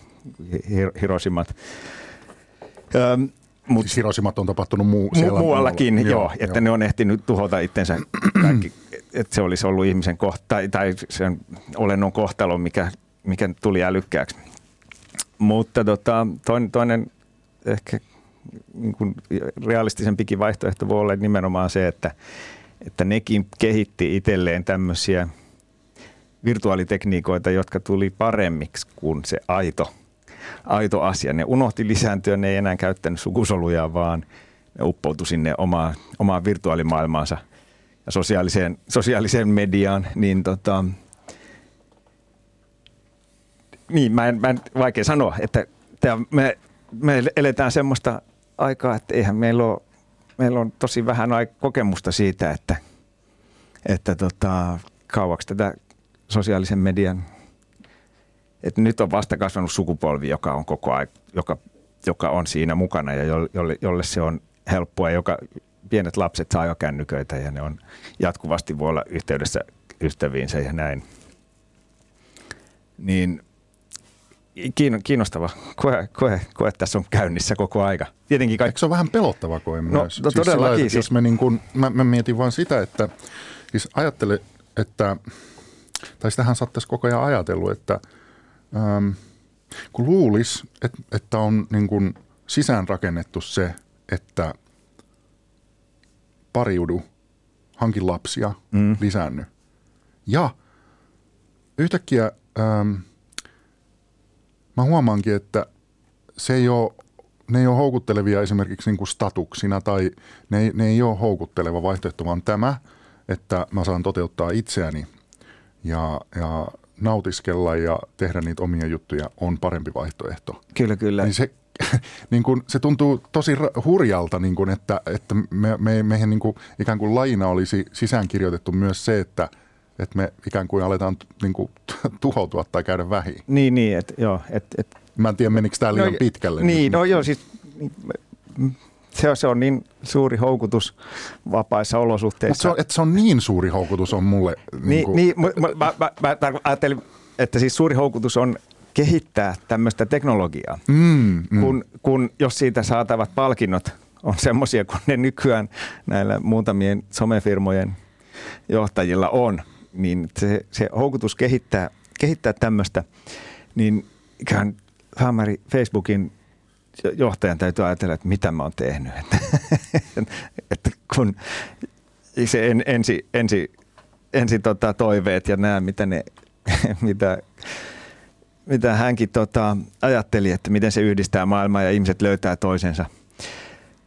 Speaker 3: Hiroshimat.
Speaker 2: Öm, Mut, siis Hiroshimat on tapahtunut muu, siellä
Speaker 3: muuallakin, muualla. joo, joo, että joo. ne on ehtinyt tuhota itsensä kaikki, että se olisi ollut ihmisen kohta, tai, tai sen olennon kohtalo, mikä, mikä tuli älykkääksi. Mutta tota, toinen, toinen ehkä niin kuin realistisempikin vaihtoehto voi olla nimenomaan se, että, että nekin kehitti itselleen tämmöisiä virtuaalitekniikoita, jotka tuli paremmiksi kuin se aito, aito asia. Ne unohti lisääntyä, ne ei enää käyttänyt sukusoluja, vaan ne uppoutui sinne omaan, omaan virtuaalimaailmaansa ja sosiaaliseen, sosiaaliseen mediaan. Niin tota, niin, mä en, mä en vaikea sanoa, että tää, me, me eletään semmoista aikaa, että eihän meillä ole, meillä on tosi vähän kokemusta siitä, että, että tota, kauaksi tätä sosiaalisen median, että nyt on vasta kasvanut sukupolvi, joka on koko ajan, joka, joka on siinä mukana ja jolle, jolle se on helppoa, joka pienet lapset saa jo kännyköitä ja ne on jatkuvasti voi olla yhteydessä ystäviinsä ja näin. Niin kiinnostava koe, koe, koe tässä on käynnissä koko aika.
Speaker 2: Tietenkin kaikki... Eikö se ole vähän pelottava koe no,
Speaker 3: myös? No, siis todellakin. Sillä,
Speaker 2: siis... Jos me niin kuin, mä, mä mietin vaan sitä, että siis ajattele, että tai sitähän saattaisi koko ajan ajatellut, että ähm, kun luulisi, että, että on niin kuin sisäänrakennettu se, että pariudu, hankin lapsia, mm. lisänny. Ja yhtäkkiä ähm, mä huomaankin, että se ei ole, ne ei ole houkuttelevia esimerkiksi niin kuin statuksina tai ne ei, ne ei ole houkutteleva vaihtoehto, vaan tämä, että mä saan toteuttaa itseäni ja, ja nautiskella ja tehdä niitä omia juttuja on parempi vaihtoehto.
Speaker 3: Kyllä, kyllä.
Speaker 2: Niin se, niin kuin, se tuntuu tosi hurjalta, niin kuin, että, että me, me, meihin niin kuin, ikään kuin laina olisi sisäänkirjoitettu myös se, että, että me ikään kuin aletaan niin kuin, tuhoutua tai käydä vähin.
Speaker 3: Niin, niin että joo. Et, et,
Speaker 2: Mä en tiedä, menikö tämä liian no, pitkälle.
Speaker 3: Niin, no joo, siis se, se on niin suuri houkutus vapaissa olosuhteissa.
Speaker 2: se on, että se on niin suuri houkutus on mulle.
Speaker 3: Niin, niin, kuin... niin mä, mä, mä, mä ajattelin, että siis suuri houkutus on kehittää tämmöistä teknologiaa, mm, mm. Kun, kun jos siitä saatavat palkinnot on semmoisia kuin ne nykyään näillä muutamien somefirmojen johtajilla on, niin se, se houkutus kehittää, kehittää tämmöistä, niin ikään Facebookin johtajan täytyy ajatella, että mitä mä oon tehnyt. Että, kun se en, ensi, ensi, ensi tota toiveet ja nämä, mitä, ne, mitä, mitä hänkin tota, ajatteli, että miten se yhdistää maailmaa ja ihmiset löytää toisensa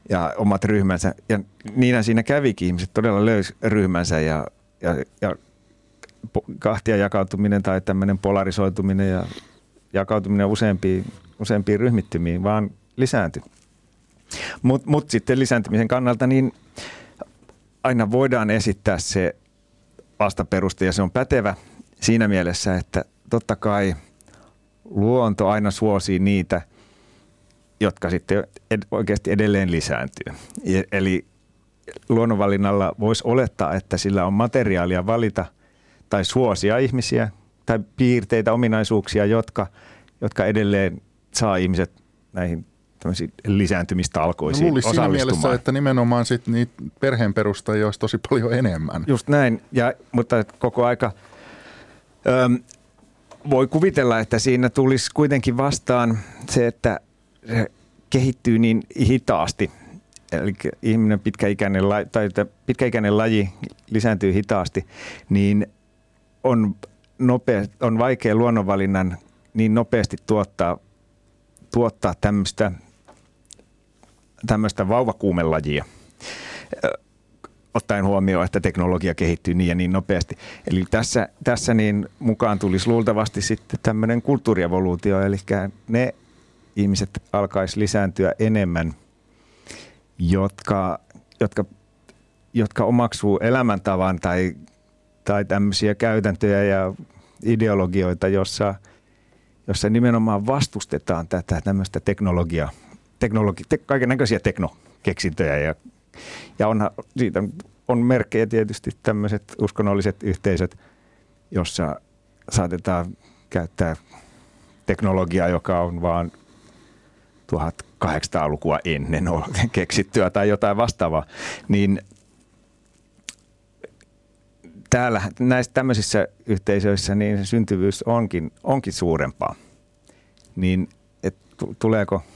Speaker 3: ja omat ryhmänsä. Ja niinä siinä kävikin. Ihmiset todella löysi ryhmänsä ja, ja, ja kahtia jakautuminen tai tämmöinen polarisoituminen ja jakautuminen useampiin, useampiin ryhmittymiin vaan lisääntyi. Mutta mut sitten lisääntymisen kannalta niin aina voidaan esittää se vastaperuste ja se on pätevä siinä mielessä, että totta kai luonto aina suosii niitä, jotka sitten ed- oikeasti edelleen lisääntyy. Eli luonnonvalinnalla voisi olettaa, että sillä on materiaalia valita tai suosia ihmisiä tai piirteitä, ominaisuuksia, jotka, jotka edelleen saa ihmiset näihin lisääntymistalkoisiin no, osallistumaan. siinä mielessä,
Speaker 2: että nimenomaan sit niitä perheen perustajia olisi tosi paljon enemmän.
Speaker 3: Just näin, ja, mutta koko aika öm, voi kuvitella, että siinä tulisi kuitenkin vastaan se, että se kehittyy niin hitaasti, eli ihminen pitkäikäinen, tai pitkäikäinen laji lisääntyy hitaasti, niin on, nopea, on vaikea luonnonvalinnan niin nopeasti tuottaa, tuottaa tämmöistä, tämmöistä vauvakuumelajia ottaen huomioon, että teknologia kehittyy niin ja niin nopeasti. Eli tässä, tässä niin mukaan tulisi luultavasti sitten tämmöinen kulttuurievoluutio, eli ne ihmiset alkaisi lisääntyä enemmän, jotka, jotka, jotka omaksuu elämäntavan tai, tai tämmöisiä käytäntöjä ja ideologioita, jossa, jossa nimenomaan vastustetaan tätä tämmöistä teknologiaa, teknologi, te, kaiken näköisiä teknokeksintöjä ja ja onhan, siitä on merkkejä tietysti tämmöiset uskonnolliset yhteisöt, jossa saatetaan käyttää teknologiaa, joka on vaan 1800-lukua ennen keksittyä tai jotain vastaavaa, niin täällä näissä tämmöisissä yhteisöissä niin syntyvyys onkin, onkin suurempaa. Niin et, tuleeko –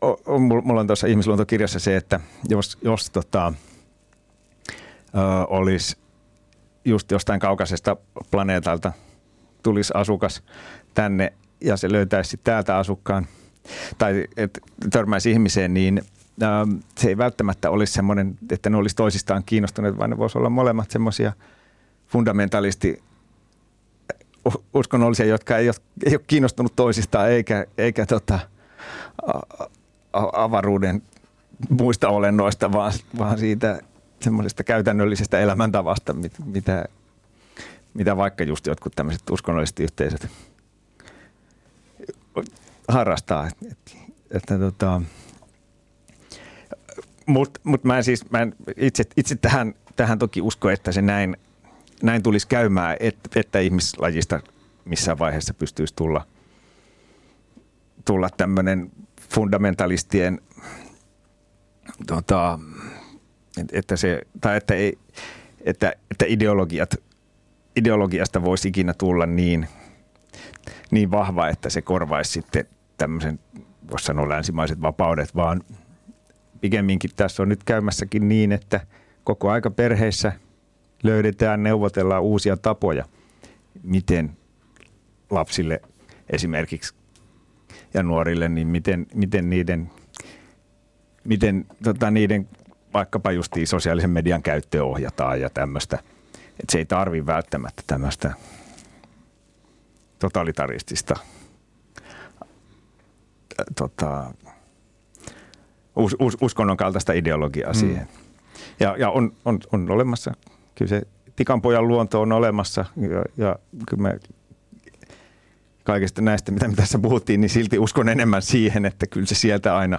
Speaker 3: on, mulla on tuossa ihmisluontokirjassa se, että jos, jos tota, olisi just jostain kaukaisesta planeetalta tulisi asukas tänne ja se löytäisi täältä asukkaan tai et, törmäisi ihmiseen, niin ö, se ei välttämättä olisi semmoinen, että ne olisi toisistaan kiinnostuneet, vaan ne voisi olla molemmat semmoisia fundamentalisti uskonnollisia, jotka ei ole, ei ole kiinnostunut toisistaan eikä, eikä tota, avaruuden muista olennoista, vaan, vaan siitä semmoisesta käytännöllisestä elämäntavasta, mit, mitä, mitä vaikka just jotkut tämmöiset uskonnolliset yhteisöt harrastaa. Että, että tota, Mutta mut mä en siis, mä en itse, itse tähän, tähän toki usko, että se näin, näin tulisi käymään, että, että ihmislajista missään vaiheessa pystyisi tulla, tulla tämmöinen fundamentalistien tota, että se, tai että, ei, että, että ideologiat, ideologiasta voisi ikinä tulla niin, niin vahva, että se korvaisi sitten tämmöisen, voisi sanoa länsimaiset vapaudet, vaan pikemminkin tässä on nyt käymässäkin niin, että koko aika perheissä löydetään, neuvotellaan uusia tapoja, miten lapsille esimerkiksi ja nuorille, niin miten, miten niiden, miten tota, niiden vaikkapa justiin sosiaalisen median käyttöä ohjataan ja tämmöistä. Että se ei tarvi välttämättä tämmöistä totalitaristista tota, us, us, uskonnon kaltaista ideologiaa mm. siihen. Ja, ja on, on, on olemassa, kyllä se tikanpojan luonto on olemassa ja, ja kyllä me kaikesta näistä, mitä me tässä puhuttiin, niin silti uskon enemmän siihen, että kyllä se sieltä aina,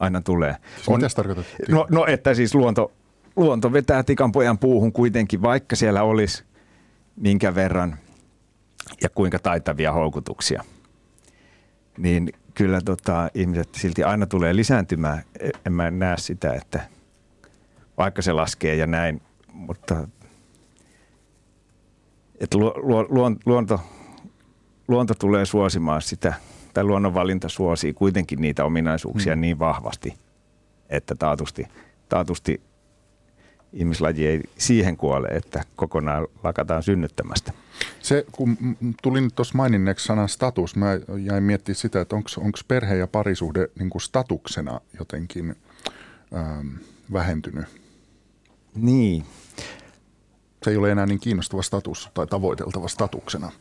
Speaker 3: aina tulee.
Speaker 2: Siis on, mitä
Speaker 3: no, no, että siis luonto, luonto vetää tikanpojan puuhun kuitenkin, vaikka siellä olisi minkä verran ja kuinka taitavia houkutuksia. Niin kyllä tota, ihmiset silti aina tulee lisääntymään. En mä näe sitä, että vaikka se laskee ja näin, mutta että lu, lu, luonto luonto tulee suosimaan sitä, tai luonnonvalinta suosii kuitenkin niitä ominaisuuksia hmm. niin vahvasti, että taatusti, taatusti ihmislaji ei siihen kuole, että kokonaan lakataan synnyttämästä.
Speaker 2: Se, kun tulin tuossa maininneeksi sanan status, mä jäin miettimään sitä, että onko perhe ja parisuhde niin kuin statuksena jotenkin ähm, vähentynyt.
Speaker 3: Niin.
Speaker 2: Se ei ole enää niin kiinnostava status tai tavoiteltava statuksena.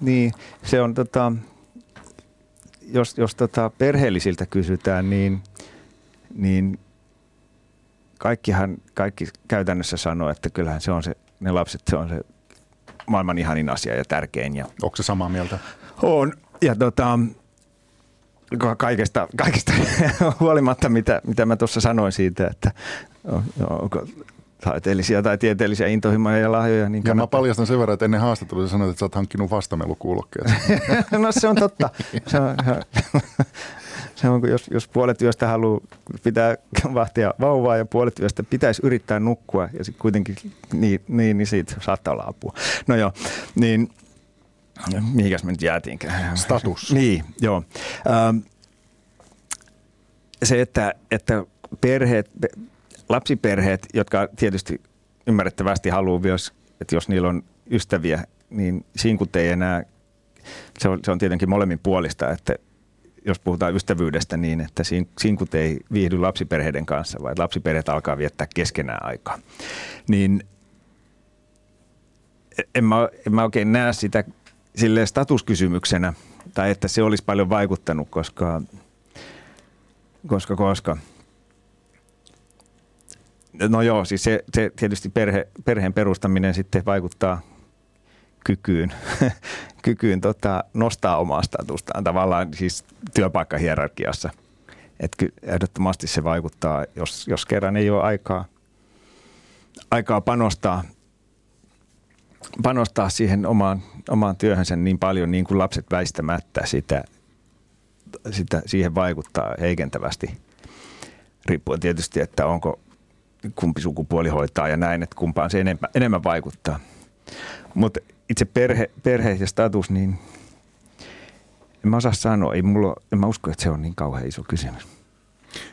Speaker 3: Niin, se on tota, jos, jos tota perheellisiltä kysytään, niin, niin kaikkihan, kaikki käytännössä sanoo, että kyllähän se on se, ne lapset, se on se maailman ihanin asia ja tärkein. Ja
Speaker 2: Onko se samaa mieltä?
Speaker 3: On. Ja tota, kaikesta, kaikesta huolimatta, mitä, mitä mä tuossa sanoin siitä, että onko taiteellisia tai tieteellisiä intohimoja ja lahjoja. Niin
Speaker 2: ja mä paljastan sen verran, että ennen haastattelua sanoit, että sä oot hankkinut vastamelukuulokkeet.
Speaker 3: no se on totta. Se on, se on jos, jos puolet yöstä haluaa pitää vahtia vauvaa ja puolet yöstä pitäisi yrittää nukkua ja sitten kuitenkin niin, niin, niin siitä saattaa olla apua. No joo, niin mihinkäs me nyt jäätiinkään?
Speaker 2: Status.
Speaker 3: Niin, joo. Ähm, se, että, että perheet, lapsiperheet, jotka tietysti ymmärrettävästi haluaa myös, että jos niillä on ystäviä, niin sinkut ei enää, se on, se on tietenkin molemmin puolista, että jos puhutaan ystävyydestä niin, että sinkut ei viihdy lapsiperheiden kanssa, vaan lapsiperheet alkaa viettää keskenään aikaa. Niin en mä, en mä oikein näe sitä sille statuskysymyksenä, tai että se olisi paljon vaikuttanut, koska, koska, koska No joo, siis se, se tietysti perhe, perheen perustaminen sitten vaikuttaa kykyyn, kykyyn tota, nostaa omaa statustaan tavallaan siis työpaikkahierarkiassa. Että ehdottomasti se vaikuttaa, jos, jos kerran ei ole aikaa, aikaa panostaa, panostaa siihen omaan, omaan työhönsä niin paljon, niin kuin lapset väistämättä sitä, sitä siihen vaikuttaa heikentävästi. Riippuen tietysti, että onko kumpi sukupuoli hoitaa ja näin, että kumpaan se enemmän, enemmän vaikuttaa. Mutta itse perhe, perhe ja status, niin en mä osaa sanoa. Ei mulla, en mä usko, että se on niin kauhean iso kysymys.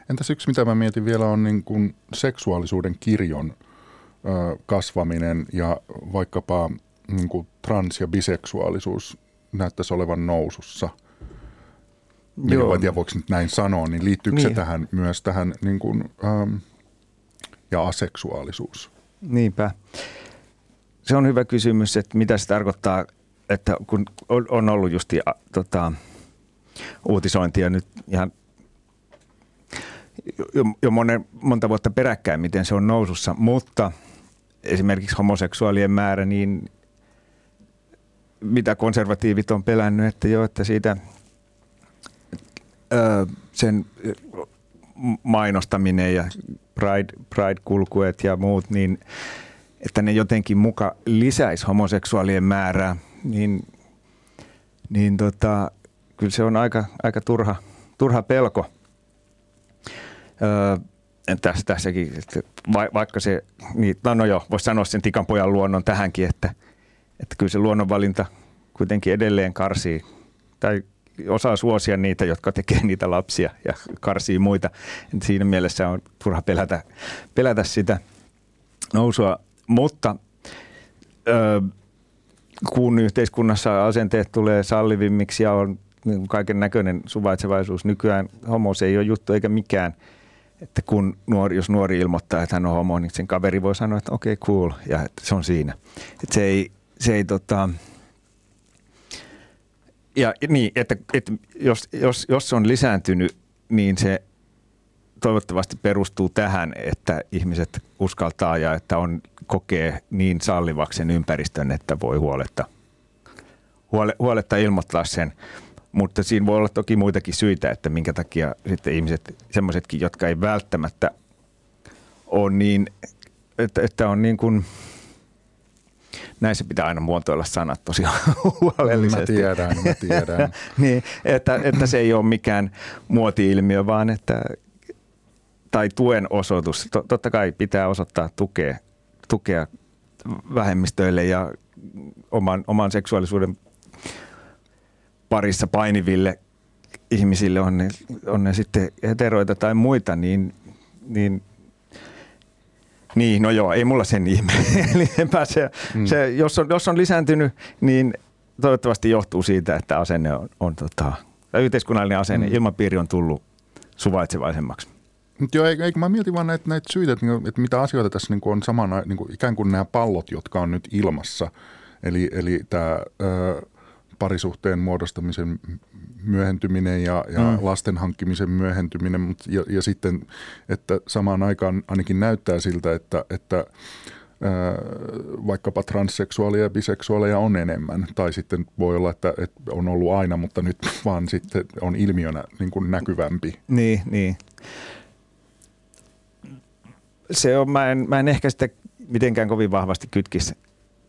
Speaker 2: Entäs yksi, mitä mä mietin vielä, on niin kuin seksuaalisuuden kirjon ö, kasvaminen ja vaikkapa niin kuin trans- ja biseksuaalisuus näyttäisi olevan nousussa. Joo. En tiedä, voiko nyt näin sanoa, niin liittyykö niin. se tähän myös tähän niin kuin, ähm, ja aseksuaalisuus?
Speaker 3: Niinpä se on hyvä kysymys, että mitä se tarkoittaa, että kun on ollut just tota, uutisointia nyt ihan jo, jo monen, monta vuotta peräkkäin, miten se on nousussa, mutta esimerkiksi homoseksuaalien määrä, niin mitä konservatiivit on pelännyt, että jo, että siitä ö, sen mainostaminen ja pride, pride-kulkuet ja muut, niin – että ne jotenkin muka lisäisi homoseksuaalien määrää, niin, niin tota, kyllä se on aika, aika turha, turha pelko. Öö, tässä, tässäkin, että vaikka se, niin, no, no joo, voisi sanoa sen tikanpojan luonnon tähänkin, että, että kyllä se luonnonvalinta kuitenkin edelleen karsii tai osaa suosia niitä, jotka tekee niitä lapsia ja karsii muita. Siinä mielessä on turha pelätä, pelätä sitä nousua mutta ö, kun yhteiskunnassa asenteet tulee sallivimmiksi ja on kaiken näköinen suvaitsevaisuus nykyään, homo se ei ole juttu eikä mikään. Että kun nuori, jos nuori ilmoittaa, että hän on homo, niin sen kaveri voi sanoa, että okei, okay, cool, ja että se on siinä. Että se ei, se ei tota, ja niin, että, että jos, jos, jos se on lisääntynyt, niin se toivottavasti perustuu tähän, että ihmiset uskaltaa ja että on kokee niin sallivaksen ympäristön, että voi huoletta, huole, huoletta ilmoittaa sen. Mutta siinä voi olla toki muitakin syitä, että minkä takia sitten ihmiset, semmoisetkin, jotka ei välttämättä ole niin, että, että on niin kuin, näissä pitää aina muotoilla sanat tosiaan huolellisesti.
Speaker 2: Mä tiedän, mä tiedän.
Speaker 3: niin, että, että se ei ole mikään muoti-ilmiö, vaan että tai tuen osoitus. Totta kai pitää osoittaa tukea, tukea vähemmistöille ja oman, oman seksuaalisuuden parissa painiville ihmisille, on ne, on ne sitten heteroita tai muita, niin, niin niin, no joo, ei mulla sen ihme. Eli se, mm. se, jos, on, jos on lisääntynyt, niin toivottavasti johtuu siitä, että asenne on, on tota, yhteiskunnallinen asenne, mm. ilmapiiri on tullut suvaitsevaisemmaksi.
Speaker 2: Mutta joo, eikö mä mietin vaan näitä, näitä syitä, että, niinku, että mitä asioita tässä niin kuin on samana, niin kuin ikään kuin nämä pallot, jotka on nyt ilmassa. Eli, eli tämä parisuhteen muodostamisen myöhentyminen ja, ja mm. lasten hankkimisen myöhentyminen, mutta, ja, ja sitten, että samaan aikaan ainakin näyttää siltä, että, että vaikkapa transseksuaaleja ja biseksuaaleja on enemmän. Tai sitten voi olla, että, että on ollut aina, mutta nyt vaan sitten on ilmiönä niin kuin näkyvämpi.
Speaker 3: Niin, niin se on, mä en, mä en ehkä sitä mitenkään kovin vahvasti kytkisi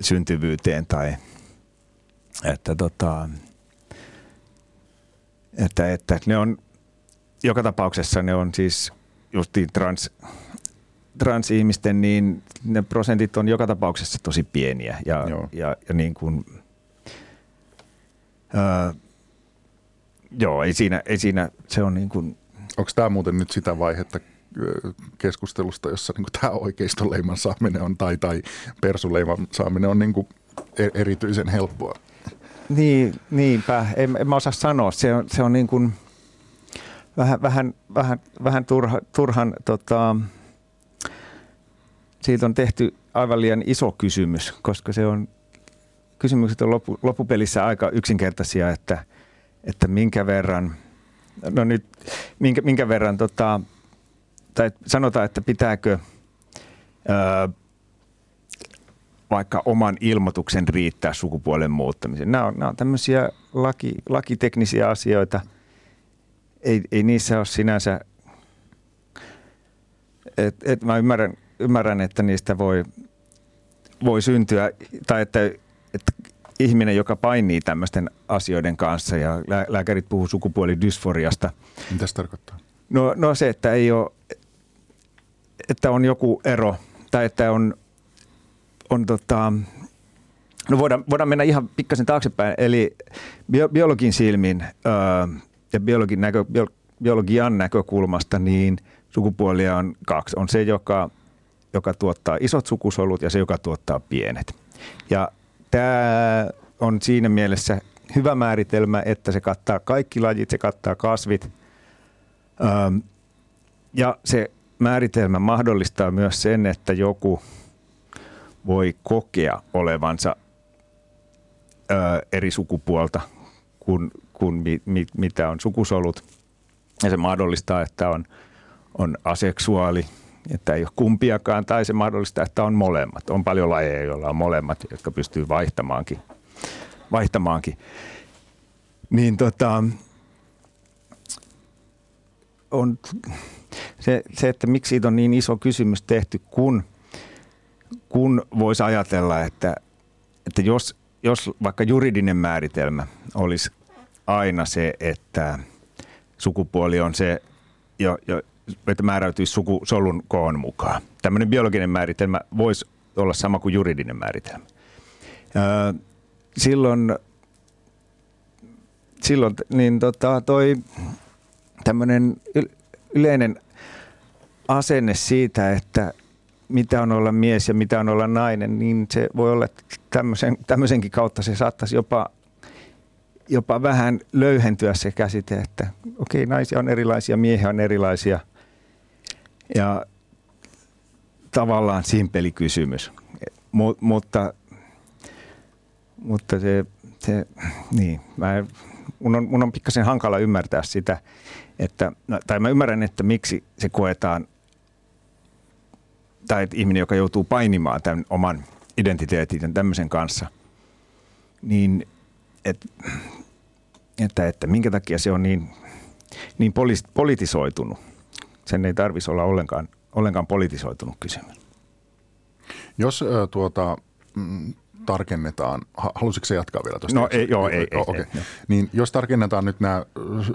Speaker 3: syntyvyyteen tai että, tota, että, että ne on joka tapauksessa ne on siis justiin trans, transihmisten, niin ne prosentit on joka tapauksessa tosi pieniä ja, joo. ja, ja niin kuin, ää, joo, ei siinä, ei siinä, se on niin kuin
Speaker 2: Onko tämä muuten nyt sitä vaihetta keskustelusta, jossa niin tämä oikeistoleiman saaminen on tai, tai persuleiman saaminen on niin kuin e-, erityisen helppoa?
Speaker 3: Niin, niinpä. En, en mä osaa sanoa. Se on, se on niin kuin vähän, vähän, vähän, vähän turha, turhan, tota, siitä on tehty aivan liian iso kysymys, koska se on, kysymykset on loppu, loppupelissä aika yksinkertaisia, että, että minkä verran, no nyt, minkä, minkä verran, tota, tai sanotaan, että pitääkö ää, vaikka oman ilmoituksen riittää sukupuolen muuttamiseen. Nämä on, nämä on tämmöisiä laki, lakiteknisiä asioita. Ei, ei niissä ole sinänsä, et, et mä ymmärrän, ymmärrän, että niistä voi, voi syntyä, tai että, että ihminen, joka painii tämmöisten asioiden kanssa, ja lääkärit puhuu sukupuolidysforiasta.
Speaker 2: Mitä se tarkoittaa?
Speaker 3: No, no se, että ei ole, että on joku ero, tai että on on tota, no voidaan, voidaan mennä ihan pikkasen taaksepäin, eli bio, biologin silmin öö, ja biologin näkö, bio, biologian näkökulmasta, niin sukupuolia on kaksi. On se, joka, joka tuottaa isot sukusolut ja se, joka tuottaa pienet. Ja tämä on siinä mielessä hyvä määritelmä, että se kattaa kaikki lajit, se kattaa kasvit. Öö, ja se määritelmä mahdollistaa myös sen, että joku – voi kokea olevansa ö, eri sukupuolta kuin, kuin mi, mi, mitä on sukusolut. Ja se mahdollistaa, että on, on aseksuaali, että ei ole kumpiakaan, tai se mahdollistaa, että on molemmat. On paljon lajeja, joilla on molemmat, jotka pystyy vaihtamaankin. vaihtamaankin. Niin tota, on se, se, että miksi siitä on niin iso kysymys tehty, kun – kun voisi ajatella, että, että jos, jos vaikka juridinen määritelmä olisi aina se, että sukupuoli on se, jo, jo, että määräytyisi sukusolun koon mukaan. Tämmöinen biologinen määritelmä voisi olla sama kuin juridinen määritelmä. silloin, silloin niin tota, toi tämmöinen yleinen asenne siitä, että mitä on olla mies ja mitä on olla nainen, niin se voi olla, että tämmöisen, tämmöisenkin kautta se saattaisi jopa, jopa vähän löyhentyä se käsite, että okei, okay, naisia on erilaisia, miehiä on erilaisia. Ja tavallaan simpeli kysymys. Mut, mutta, mutta se, se niin, mä, mun, on, mun on pikkasen hankala ymmärtää sitä, että, no, tai mä ymmärrän, että miksi se koetaan tai ihminen, joka joutuu painimaan tämän oman identiteetin tämmöisen kanssa, niin et, että, että minkä takia se on niin, niin politisoitunut. Sen ei tarvitsisi olla ollenkaan, ollenkaan politisoitunut kysymys.
Speaker 2: Jos äh, tuota, mm, tarkennetaan, halusitko se jatkaa vielä tuosta?
Speaker 3: No ei, joo, ei, ei,
Speaker 2: okay. ei, Niin jos tarkennetaan nyt nämä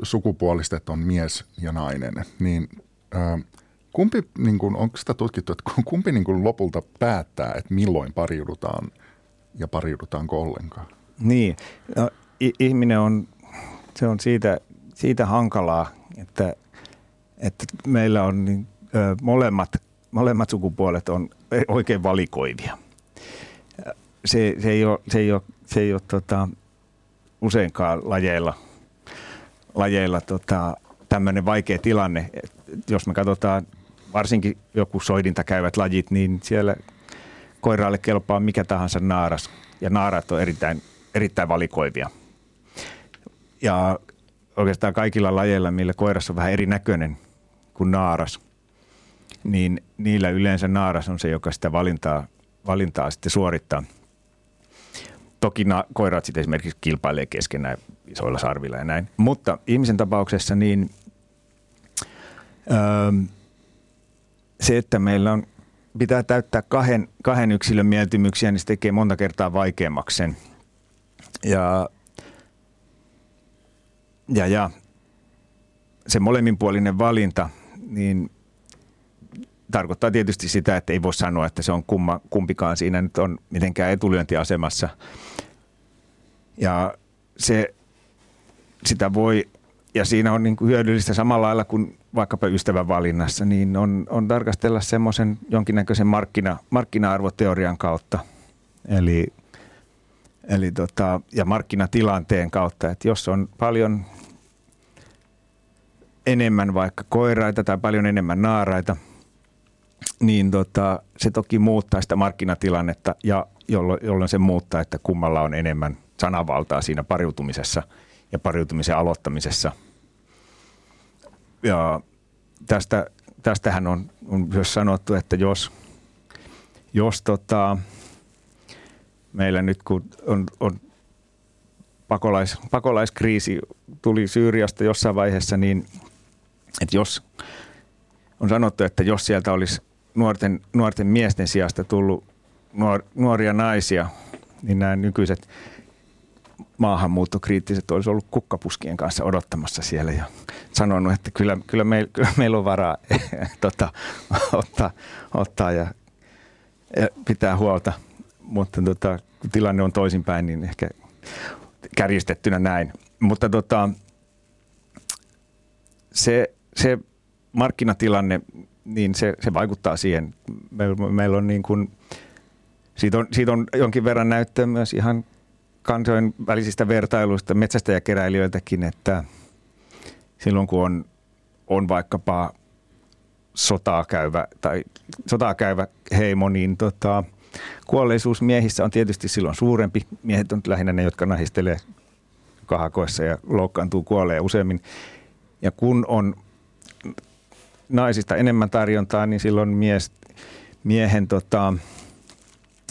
Speaker 2: sukupuolistet on mies ja nainen, niin äh, Kumpi, niin kuin, onko sitä tutkittu, että kumpi niin kuin lopulta päättää, että milloin pariudutaan ja pariudutaanko ollenkaan?
Speaker 3: Niin, no, ihminen on, se on siitä, siitä hankalaa, että, että meillä on niin, ö, molemmat, molemmat sukupuolet on oikein valikoivia. Se, se ei ole, se ei ole, se ei ole tota, useinkaan lajeilla, lajeilla tota, tämmöinen vaikea tilanne. Jos me katsotaan varsinkin joku soidinta käyvät lajit, niin siellä koiraalle kelpaa mikä tahansa naaras. Ja naarat on erittäin, erittäin valikoivia. Ja oikeastaan kaikilla lajeilla, millä koiras on vähän erinäköinen kuin naaras, niin niillä yleensä naaras on se, joka sitä valintaa, valintaa sitten suorittaa. Toki na- koirat sitten esimerkiksi kilpailee keskenään isoilla sarvilla ja näin. Mutta ihmisen tapauksessa niin öö, se, että meillä on, pitää täyttää kahden, kahden yksilön mieltymyksiä, niin se tekee monta kertaa vaikeammaksi sen. Ja, ja, ja se molemminpuolinen valinta, niin tarkoittaa tietysti sitä, että ei voi sanoa, että se on kumma, kumpikaan siinä nyt on mitenkään etulyöntiasemassa. Ja se, sitä voi, ja siinä on niin kuin hyödyllistä samalla lailla kuin vaikkapa ystävän valinnassa, niin on, on tarkastella semmoisen jonkinnäköisen markkina, markkina-arvoteorian kautta. Eli, eli tota, ja markkinatilanteen kautta, että jos on paljon enemmän vaikka koiraita tai paljon enemmän naaraita, niin tota, se toki muuttaa sitä markkinatilannetta ja jolloin, jolloin se muuttaa, että kummalla on enemmän sanavaltaa siinä pariutumisessa ja pariutumisen aloittamisessa. Ja tästä, tästähän on, on myös sanottu, että jos, jos tota, meillä nyt kun on, on pakolais, pakolaiskriisi tuli Syyriasta jossain vaiheessa, niin että jos on sanottu, että jos sieltä olisi nuorten, nuorten miesten sijasta tullut nuor, nuoria naisia, niin nämä nykyiset maahanmuuttokriittiset olisi ollut kukkapuskien kanssa odottamassa siellä ja sanonut, että kyllä, kyllä, meil, kyllä meillä on varaa tota, ottaa, ottaa ja, ja pitää huolta. Mutta tota, kun tilanne on toisinpäin, niin ehkä kärjistettynä näin. Mutta tota, se, se markkinatilanne, niin se, se vaikuttaa siihen. Meillä, meillä on niin kuin, siitä on, siitä on jonkin verran näyttöä myös ihan kansainvälisistä vertailuista metsästäjäkeräilijöiltäkin, että silloin kun on, on vaikkapa sotaa käyvä, tai sotaa käyvä heimo, niin tota, kuolleisuus miehissä on tietysti silloin suurempi. Miehet on lähinnä ne, jotka nahistelee kahakoissa ja loukkaantuu kuolee useammin. Ja kun on naisista enemmän tarjontaa, niin silloin mies, miehen, tota,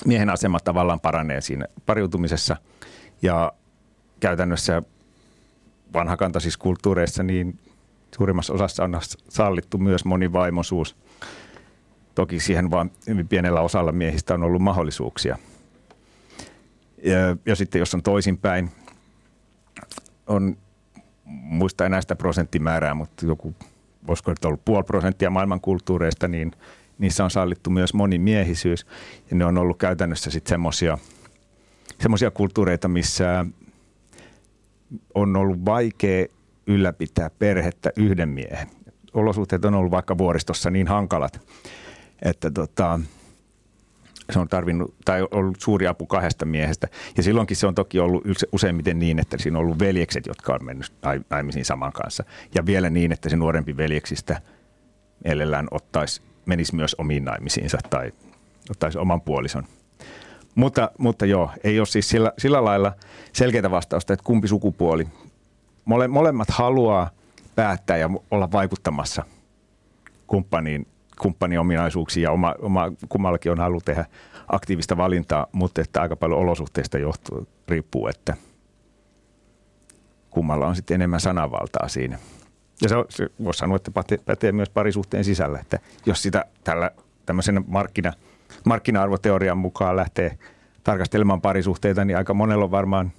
Speaker 3: miehen asema tavallaan paranee siinä pariutumisessa. Ja käytännössä vanhakantaisissa kulttuureissa niin suurimmassa osassa on sallittu myös monivaimoisuus. Toki siihen vain hyvin pienellä osalla miehistä on ollut mahdollisuuksia. Ja, ja sitten jos on toisinpäin, on muista enää sitä prosenttimäärää, mutta joku, voisiko nyt ollut puoli prosenttia maailman niin niissä on sallittu myös monimiehisyys. Ja ne on ollut käytännössä sitten semmoisia semmoisia kulttuureita, missä on ollut vaikea ylläpitää perhettä yhden miehen. Olosuhteet on ollut vaikka vuoristossa niin hankalat, että tota, se on tarvinnut, tai ollut suuri apu kahdesta miehestä. Ja silloinkin se on toki ollut useimmiten niin, että siinä on ollut veljekset, jotka on mennyt naimisiin saman kanssa. Ja vielä niin, että se nuorempi veljeksistä mielellään ottaisi, menisi myös omiin naimisiinsa tai ottaisi oman puolison. Mutta, mutta joo, ei ole siis sillä, sillä lailla selkeää vastausta, että kumpi sukupuoli. Mole, molemmat haluaa päättää ja olla vaikuttamassa kumppaniin kumppanin ominaisuuksiin ja oma, oma, kummallakin on halu tehdä aktiivista valintaa, mutta että aika paljon olosuhteista johtuu, riippuu, että kummalla on sitten enemmän sananvaltaa siinä. Ja se, se voisi sanoa, että pätee, myös parisuhteen sisällä, että jos sitä tällä tämmöisen markkina, markkina-arvoteorian mukaan lähtee tarkastelemaan parisuhteita, niin aika monella on varmaan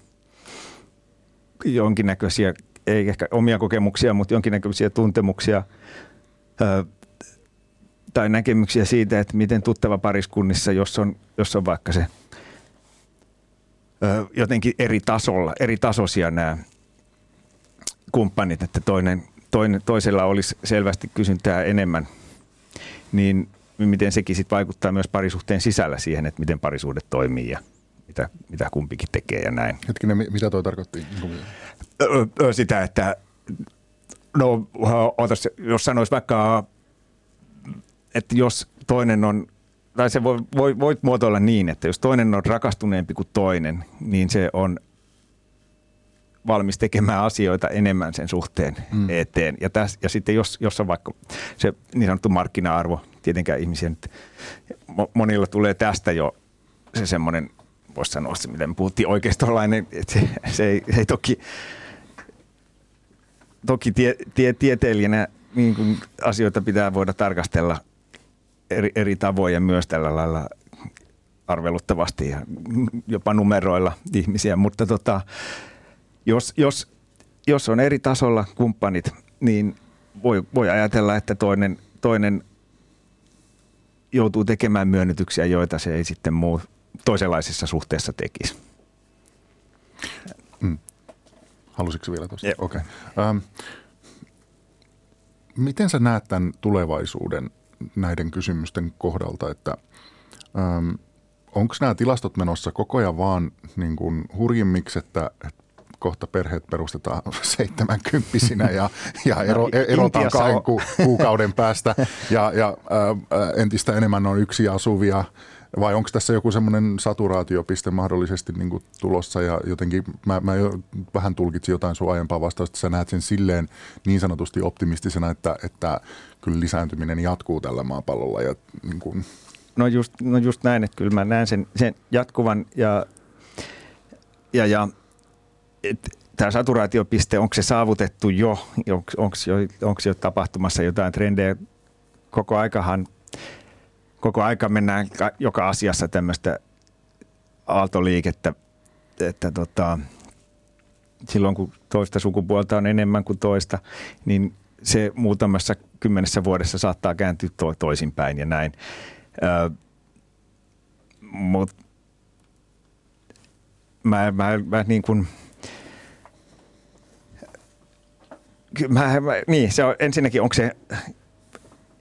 Speaker 3: jonkinnäköisiä, ei ehkä omia kokemuksia, mutta jonkinnäköisiä tuntemuksia tai näkemyksiä siitä, että miten tuttava pariskunnissa, jos on, jos on vaikka se jotenkin eri tasolla, eri tasoisia nämä kumppanit, että toinen, toinen, toisella olisi selvästi kysyntää enemmän, niin miten sekin sit vaikuttaa myös parisuhteen sisällä siihen, että miten parisuudet toimii ja mitä, mitä kumpikin tekee ja näin.
Speaker 2: Hetkinen, mitä toi tarkoitti?
Speaker 3: Sitä, että no, otas, jos sanoisi vaikka että jos toinen on, tai se voi, voi, voit muotoilla niin, että jos toinen on rakastuneempi kuin toinen, niin se on valmis tekemään asioita enemmän sen suhteen mm. eteen. Ja, täs, ja sitten jos, jos on vaikka se niin sanottu markkina-arvo, tietenkään ihmisiä nyt, monilla tulee tästä jo se semmoinen, voisi sanoa se, miten puhuttiin oikeistolainen, että se, se, ei, se ei toki, toki tie, tie, tieteilijänä niin kuin asioita pitää voida tarkastella eri, eri tavoin ja myös tällä lailla arveluttavasti ja jopa numeroilla ihmisiä, mutta tota, jos, jos, jos on eri tasolla kumppanit, niin voi, voi ajatella, että toinen, toinen joutuu tekemään myönnytyksiä, joita se ei sitten muu toisenlaisessa suhteessa tekisi.
Speaker 2: Mm. Halusitko vielä tuosta? Okei. Okay. Um, miten sä näet tämän tulevaisuuden näiden kysymysten kohdalta, että ähm, onko nämä tilastot menossa koko ajan vaan niin kuin hurjimmiksi, että, että kohta perheet perustetaan seitsemänkymppisinä ja, ja ero, no, erotaan kahden ku, kuukauden päästä. Ja, ja ää, entistä enemmän on yksi asuvia – vai onko tässä joku semmoinen saturaatiopiste mahdollisesti niin kuin tulossa? Ja jotenkin mä, mä jo vähän tulkitsin jotain sun aiempaa vastausta, sä näet sen silleen niin sanotusti optimistisena, että, että kyllä lisääntyminen jatkuu tällä maapallolla ja niin kuin.
Speaker 3: No just, no just näin, että kyllä mä näen sen, sen jatkuvan ja, ja, ja tämä saturaatiopiste, onko se saavutettu jo, onko jo, jo tapahtumassa jotain trendejä, koko aikahan – koko aika mennään joka asiassa tämmöistä aaltoliikettä, että tota, silloin kun toista sukupuolta on enemmän kuin toista, niin se muutamassa kymmenessä vuodessa saattaa kääntyä to- toisinpäin ja näin. Öö, Mutta mä, mä, mä niin kuin, mä, mä, niin, se on, ensinnäkin onko se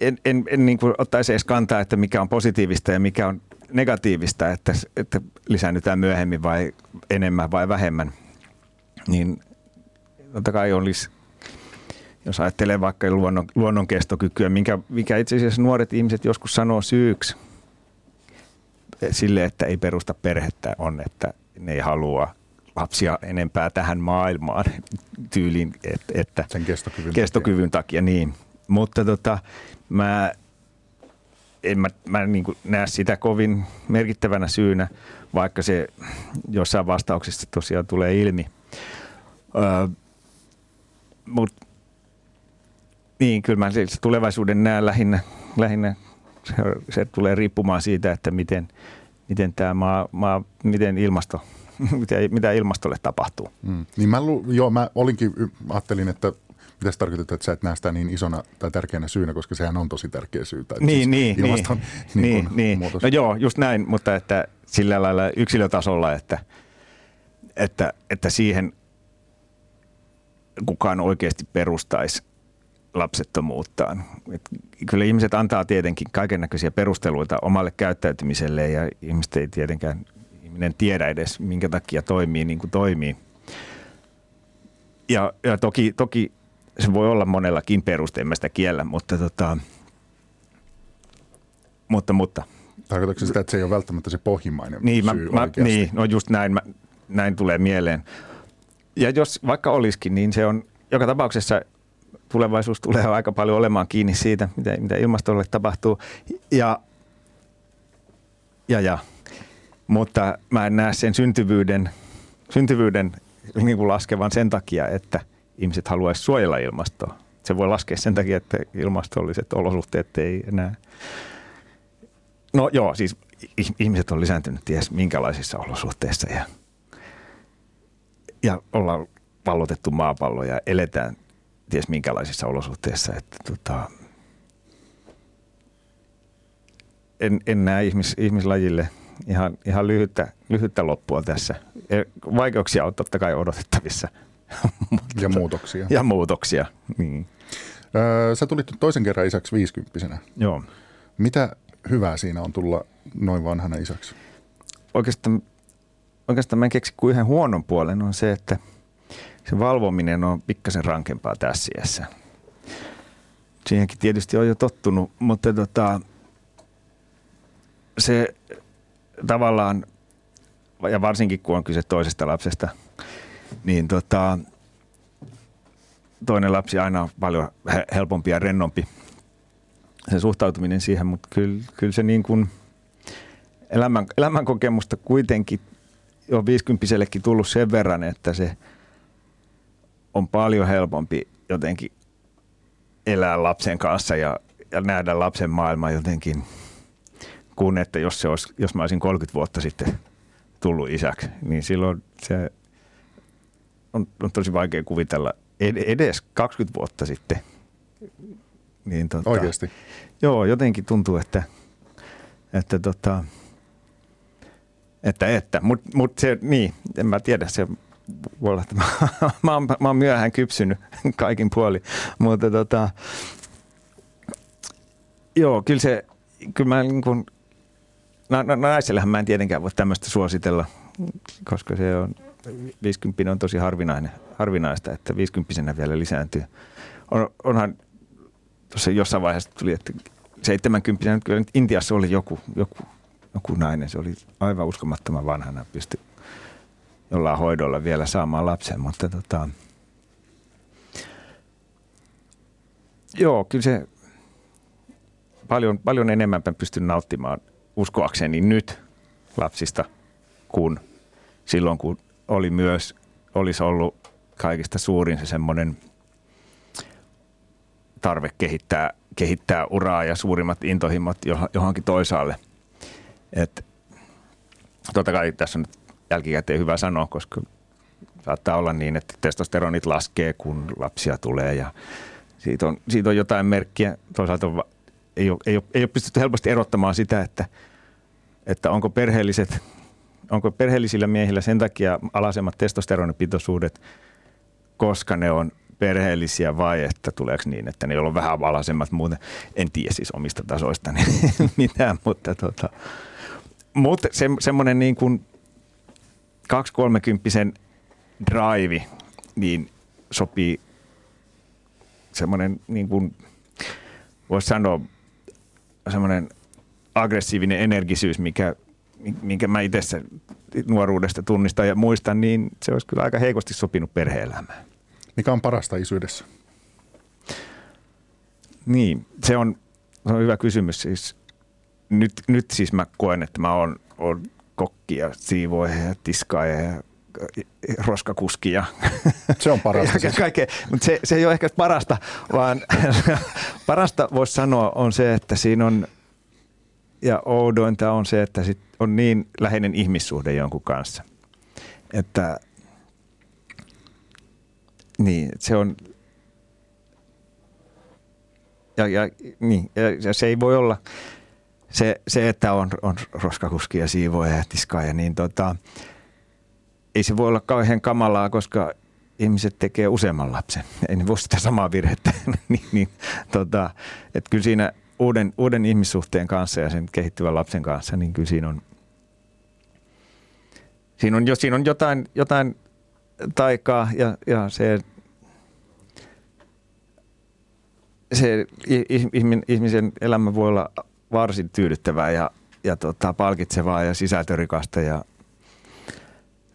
Speaker 3: en, en, en niin kuin ottaisi edes kantaa, että mikä on positiivista ja mikä on negatiivista, että, että lisäännytään myöhemmin vai enemmän vai vähemmän. Niin totta kai olisi, jos ajattelee vaikka luonnon, luonnon kestokykyä, minkä, mikä itse asiassa nuoret ihmiset joskus sanoo syyksi sille, että ei perusta perhettä, on, että ne ei halua lapsia enempää tähän maailmaan tyyliin, että,
Speaker 2: Sen kestokyvyn,
Speaker 3: kestokyvyn takia. takia niin. Mutta tota, mä en mä, mä niin näe sitä kovin merkittävänä syynä, vaikka se jossain vastauksessa tosiaan tulee ilmi. Öö, Mutta niin, kyllä mä se tulevaisuuden näen lähinnä, lähinnä se, se tulee riippumaan siitä, että miten, miten tämä maa, maa, miten ilmasto, mitä, mitä ilmastolle tapahtuu. Mm.
Speaker 2: Niin mä, joo, mä olinkin, ajattelin, että mitä se tarkoittaa, että sä et näe sitä niin isona tai tärkeänä syynä, koska sehän on tosi tärkeä syy. Tai
Speaker 3: niin, siis niin, ilmaston, niin, niin, niin, niin. Muutos. No joo, just näin, mutta että sillä lailla yksilötasolla, että, että, että siihen kukaan oikeasti perustaisi lapsettomuuttaan. Et kyllä ihmiset antaa tietenkin kaiken näköisiä perusteluita omalle käyttäytymiselle ja ihmiset ei tietenkään ihminen tiedä edes, minkä takia toimii niin kuin toimii. Ja, ja toki, toki se voi olla monellakin perusteella, sitä kiellä, mutta tota, mutta, mutta.
Speaker 2: Tarkoitatko sitä, että se ei ole välttämättä se pohjimmainen
Speaker 3: niin,
Speaker 2: syy
Speaker 3: mä, mä, Niin, no just näin, mä, näin tulee mieleen. Ja jos vaikka olisikin, niin se on joka tapauksessa tulevaisuus tulee aika paljon olemaan kiinni siitä, mitä, mitä ilmastolle tapahtuu. Ja, ja, ja. Mutta mä en näe sen syntyvyyden, syntyvyyden niin kuin laskevan sen takia, että – ihmiset haluaisi suojella ilmastoa. Se voi laskea sen takia, että ilmastolliset olosuhteet ei enää... No joo, siis ihmiset on lisääntynyt ties minkälaisissa olosuhteissa ja, ja ollaan pallotettu maapallo ja eletään ties minkälaisissa olosuhteissa. Että tota, en, en näe ihmis, ihmislajille ihan, ihan lyhyttä, lyhyttä loppua tässä. E, vaikeuksia on totta kai odotettavissa –
Speaker 2: ja muutoksia.
Speaker 3: Ja muutoksia, niin.
Speaker 2: Öö, sä tulit toisen kerran isäksi viisikymppisenä.
Speaker 3: Joo.
Speaker 2: Mitä hyvää siinä on tulla noin vanhana isäksi?
Speaker 3: Oikeastaan, oikeastaan mä en keksi kuin yhden huonon puolen on se, että se valvominen on pikkasen rankempaa tässä iässä. Siihenkin tietysti on jo tottunut, mutta tota, se tavallaan, ja varsinkin kun on kyse toisesta lapsesta – niin tota, toinen lapsi aina on paljon helpompi ja rennompi se suhtautuminen siihen, mutta kyllä, kyllä se niin kuin elämän, elämänkokemusta kuitenkin on 50 tullut sen verran, että se on paljon helpompi jotenkin elää lapsen kanssa ja, ja nähdä lapsen maailma jotenkin kuin että jos, se olisi, jos mä olisin 30 vuotta sitten tullut isäksi, niin silloin se on, on tosi vaikea kuvitella edes 20 vuotta sitten.
Speaker 2: Niin, tota, Oikeasti?
Speaker 3: Joo, jotenkin tuntuu, että, että, tota, että, että. mutta mut se, niin, en mä tiedä, se voi olla, että mä, mä, oon, mä oon myöhään kypsynyt kaikin puoli, mutta tota, Joo, kyllä se, kyllä mä niin kuin, no, no, naisellähän mä en tietenkään voi tämmöistä suositella, koska se on, 50 on tosi harvinainen, harvinaista, että 50 vielä lisääntyy. On, onhan tuossa jossain vaiheessa tuli, että 70 kyllä nyt Intiassa oli joku, joku, joku nainen, se oli aivan uskomattoman vanhana, pystyi jollain hoidolla vielä saamaan lapsen, mutta tota, joo, kyllä se paljon, paljon enemmän pystyn nauttimaan uskoakseni nyt lapsista kuin silloin, kun oli myös, olisi ollut kaikista suurin se semmoinen tarve kehittää, kehittää uraa ja suurimmat intohimot johonkin toisaalle. Et, totta kai tässä on nyt jälkikäteen hyvä sanoa, koska saattaa olla niin, että testosteronit laskee, kun lapsia tulee ja siitä on, siitä on jotain merkkiä. Toisaalta ei ole, ei, ole, ei ole pystytty helposti erottamaan sitä, että, että onko perheelliset, onko perheellisillä miehillä sen takia alasemmat testosteronipitoisuudet, koska ne on perheellisiä vai että tuleeko niin, että ne on vähän alasemmat muuten. En tiedä siis omista tasoista mitään, mutta tota, mutta se, semmoinen niin kuin 230 drive, niin sopii semmoinen niin kuin, voisi sanoa, semmoinen aggressiivinen energisyys, mikä, minkä mä itse nuoruudesta tunnistan ja muistan, niin se olisi kyllä aika heikosti sopinut perhe-elämään.
Speaker 2: Mikä on parasta isyydessä?
Speaker 3: Niin, se on, se on hyvä kysymys. Siis, nyt, nyt siis mä koen, että mä oon, oon kokki ja siivoja ja tiskaaja ja roskakuski ja
Speaker 2: se on parasta.
Speaker 3: siis. kaikkea. Mutta se, se ei ole ehkä parasta, vaan parasta voisi sanoa on se, että siinä on ja oudointa on se, että sit on niin läheinen ihmissuhde jonkun kanssa. Että niin, se on ja, ja, niin, ja, se ei voi olla se, se että on, on roskakuski ja siivoja ja tiskaaja, niin tota, ei se voi olla kauhean kamalaa, koska ihmiset tekee useamman lapsen. Ei ne voi sitä samaa virhettä. niin, niin, tota, kyllä siinä uuden, uuden ihmissuhteen kanssa ja sen kehittyvän lapsen kanssa, niin kyllä siinä on, siinä on, jo, siinä on jotain, jotain taikaa ja, ja se, se ihmisen elämä voi olla varsin tyydyttävää ja, ja tota, palkitsevaa ja sisältörikasta ja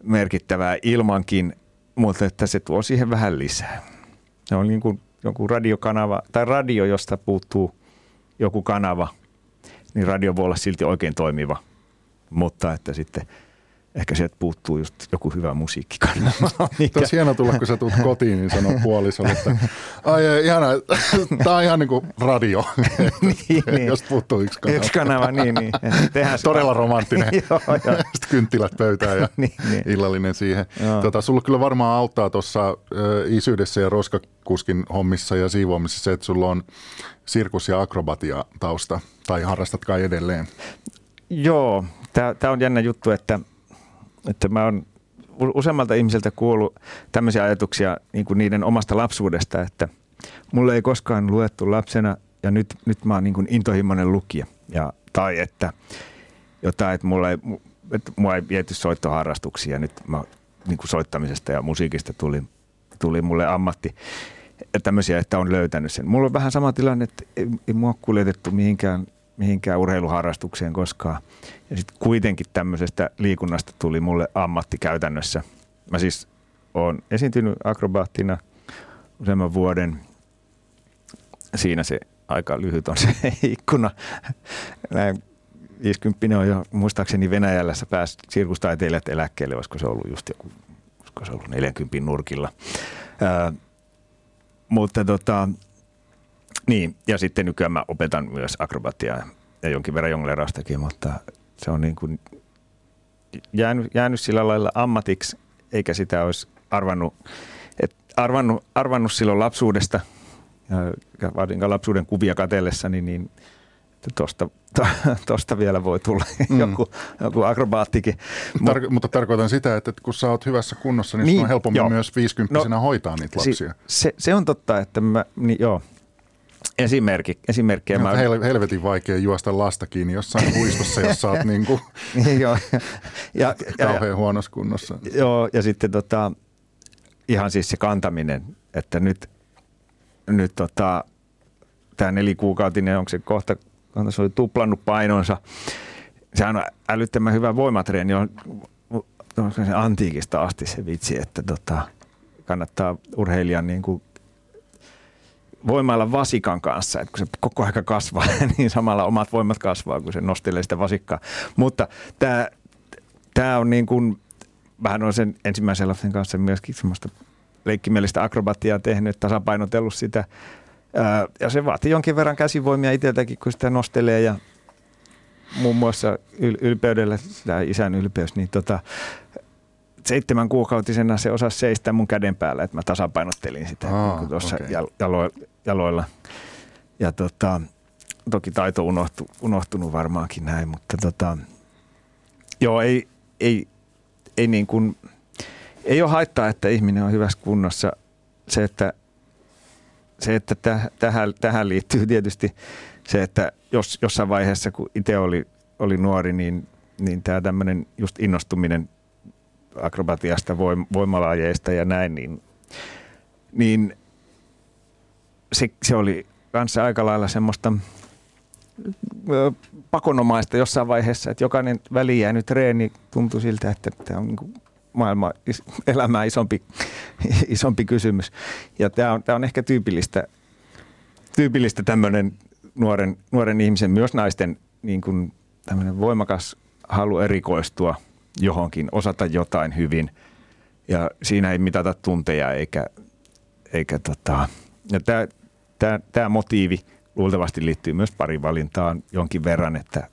Speaker 3: merkittävää ilmankin, mutta että se tuo siihen vähän lisää. Se on niin kuin joku radiokanava tai radio, josta puuttuu joku kanava, niin radio voi olla silti oikein toimiva, mutta että sitten – ehkä sieltä puuttuu just joku hyvä musiikkikanava.
Speaker 2: Mikä... Olisi hieno tulla, kun sä tulet kotiin, niin sanoo puolisolle, että ai ihana, tämä on ihan niin kuin radio, niin, niin. jos puuttuu yksi kanava.
Speaker 3: Yksi kanava, niin, niin.
Speaker 2: Todella romanttinen. joo, joo. Sitten kynttilät pöytään ja niin, niin. illallinen siihen. Tota, sulla kyllä varmaan auttaa tuossa isyydessä ja roskakuskin hommissa ja siivoamisessa se, että sulla on sirkus- ja akrobatia tausta, tai harrastat kai edelleen?
Speaker 3: Joo, tämä on jännä juttu, että – että mä oon useammalta ihmiseltä kuullut tämmöisiä ajatuksia niin kuin niiden omasta lapsuudesta, että mulle ei koskaan luettu lapsena ja nyt, nyt mä oon niin kuin intohimoinen lukija. Ja, tai että jotain, että mulla ei, että mua ei viety soittoharrastuksia. Nyt mä, niin kuin soittamisesta ja musiikista tuli, tuli mulle ammatti. Ja tämmöisiä, että on löytänyt sen. Mulla on vähän sama tilanne, että ei, ei mua kuljetettu mihinkään mihinkään urheiluharrastukseen koskaan. Ja sitten kuitenkin tämmöisestä liikunnasta tuli mulle ammatti käytännössä. Mä siis oon esiintynyt akrobaattina useamman vuoden. Siinä se aika lyhyt on se ikkuna. Näin 50 on jo muistaakseni Venäjällä sä pääsi sirkustaiteilijat eläkkeelle, olisiko se ollut just joku, olisiko se ollut 40 nurkilla. Ää, mutta tota, niin, ja sitten nykyään mä opetan myös akrobatiaa ja jonkin verran jongleraustakin, mutta se on niin kuin jäänyt, jäänyt sillä lailla ammatiksi, eikä sitä olisi arvannut, et arvannut, arvannut silloin lapsuudesta, ja varsinkaan lapsuuden kuvia katellessa, niin, niin tuosta tosta vielä voi tulla mm. joku, joku akrobaattikin.
Speaker 2: Tar- mutta tarkoitan sitä, että kun sä oot hyvässä kunnossa, niin, niin on helpommin joo. myös 50 no, hoitaa niitä lapsia.
Speaker 3: Si- se, se on totta, että mä, niin joo, Esimerkki, esimerkkiä.
Speaker 2: No,
Speaker 3: mä...
Speaker 2: hel- helvetin vaikea juosta lasta kiinni jossain puistossa, jos sä oot niin kuin
Speaker 3: joo.
Speaker 2: ja, ja, kauhean huonossa kunnossa.
Speaker 3: Joo, ja sitten tota, ihan siis se kantaminen, että nyt, nyt tota, tämä nelikuukautinen, onko se kohta, kohta se oli tuplannut painonsa. Sehän on älyttömän hyvä voimatreeni, on, on se antiikista asti se vitsi, että tota, kannattaa urheilijan niin kuin voimailla vasikan kanssa, että kun se koko aika kasvaa, niin samalla omat voimat kasvaa, kun se nostelee sitä vasikkaa. Mutta tämä, tämä on niin kuin, vähän on sen ensimmäisen lapsen kanssa myöskin semmoista leikkimielistä akrobatiaa tehnyt, tasapainotellut sitä. Ja se vaatii jonkin verran käsivoimia itseltäkin, kun sitä nostelee ja muun muassa ylpeydellä, sitä isän ylpeys, niin tota, seitsemän kuukautisena se osasi seistä mun käden päällä, että mä tasapainottelin sitä Aa, niin tuossa okay. jalo, jaloilla. Ja tota, toki taito unohtu, unohtunut varmaankin näin, mutta tota, joo, ei, ei, ei, niin kuin, ei ole haittaa, että ihminen on hyvässä kunnossa. Se, että, se, että tähän, tähän liittyy tietysti se, että jos jossain vaiheessa, kun itse oli, oli nuori, niin, niin tämä tämmöinen just innostuminen akrobatiasta, voim, ja näin, niin, niin se, se oli kanssa aika lailla semmoista pakonomaista jossain vaiheessa, että jokainen väliin jäänyt treeni tuntui siltä, että tämä on niin maailma, elämää isompi, isompi kysymys. Ja tämä on, tämä on ehkä tyypillistä, tyypillistä tämmöinen nuoren, nuoren ihmisen, myös naisten niin kuin tämmöinen voimakas halu erikoistua johonkin, osata jotain hyvin. Ja siinä ei mitata tunteja eikä, eikä tota, ja tämä, tämä, tämä motiivi luultavasti liittyy myös parivalintaan jonkin verran, että,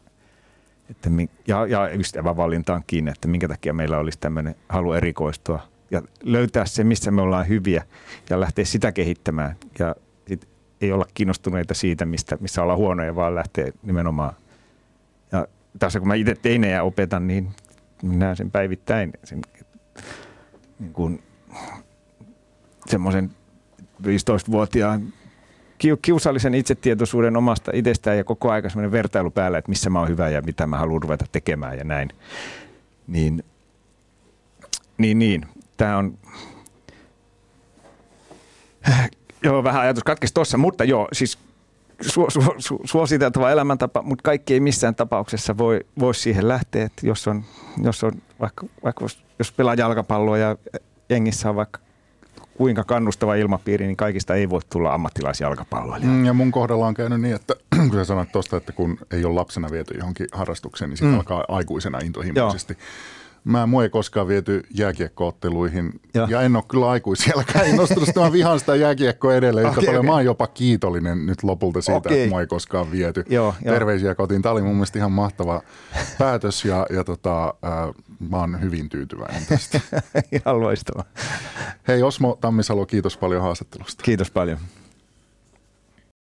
Speaker 3: että ja, ja ystävävalintaankin, että minkä takia meillä olisi tämmöinen halu erikoistua ja löytää se, missä me ollaan hyviä ja lähteä sitä kehittämään. Ja sit ei olla kiinnostuneita siitä, mistä, missä ollaan huonoja, vaan lähteä nimenomaan. Ja tässä kun mä itse teinejä opetan, niin näen sen päivittäin, sen, niin kuin, semmoisen 15-vuotiaan kiusallisen itsetietoisuuden omasta itsestään ja koko ajan semmoinen vertailu päällä, että missä mä oon hyvä ja mitä mä haluan ruveta tekemään ja näin. Niin, niin, niin. Tämä on, joo, vähän ajatus katkesi tuossa, mutta joo, siis su, su, su, suositeltava elämäntapa, mutta kaikki ei missään tapauksessa voi, voi siihen lähteä, että jos on, jos on vaikka, vaikka jos pelaa jalkapalloa ja jengissä on vaikka kuinka kannustava ilmapiiri, niin kaikista ei voi tulla ammattilaisjalkapalloilija.
Speaker 2: Mm, ja mun kohdalla on käynyt niin, että kun sä sanoit tuosta, että kun ei ole lapsena viety johonkin harrastukseen, niin sitten mm. alkaa aikuisena intohimoisesti. Joo Mä mua ei koskaan viety jääkiekkootteluihin ja, ja en ole kyllä aikuisielläkään innostunut. Mä vihaan sitä jääkiekkoa edelleen okay, paljon. Okay. Mä oon jopa kiitollinen nyt lopulta siitä, okay. että mua ei koskaan viety. Joo, Terveisiä kotiin. Tämä oli mun mielestä ihan mahtava päätös ja, ja tota, äh, mä oon hyvin tyytyväinen tästä.
Speaker 3: ihan loistavaa.
Speaker 2: Hei Osmo Tammisalo, kiitos paljon haastattelusta.
Speaker 3: Kiitos paljon.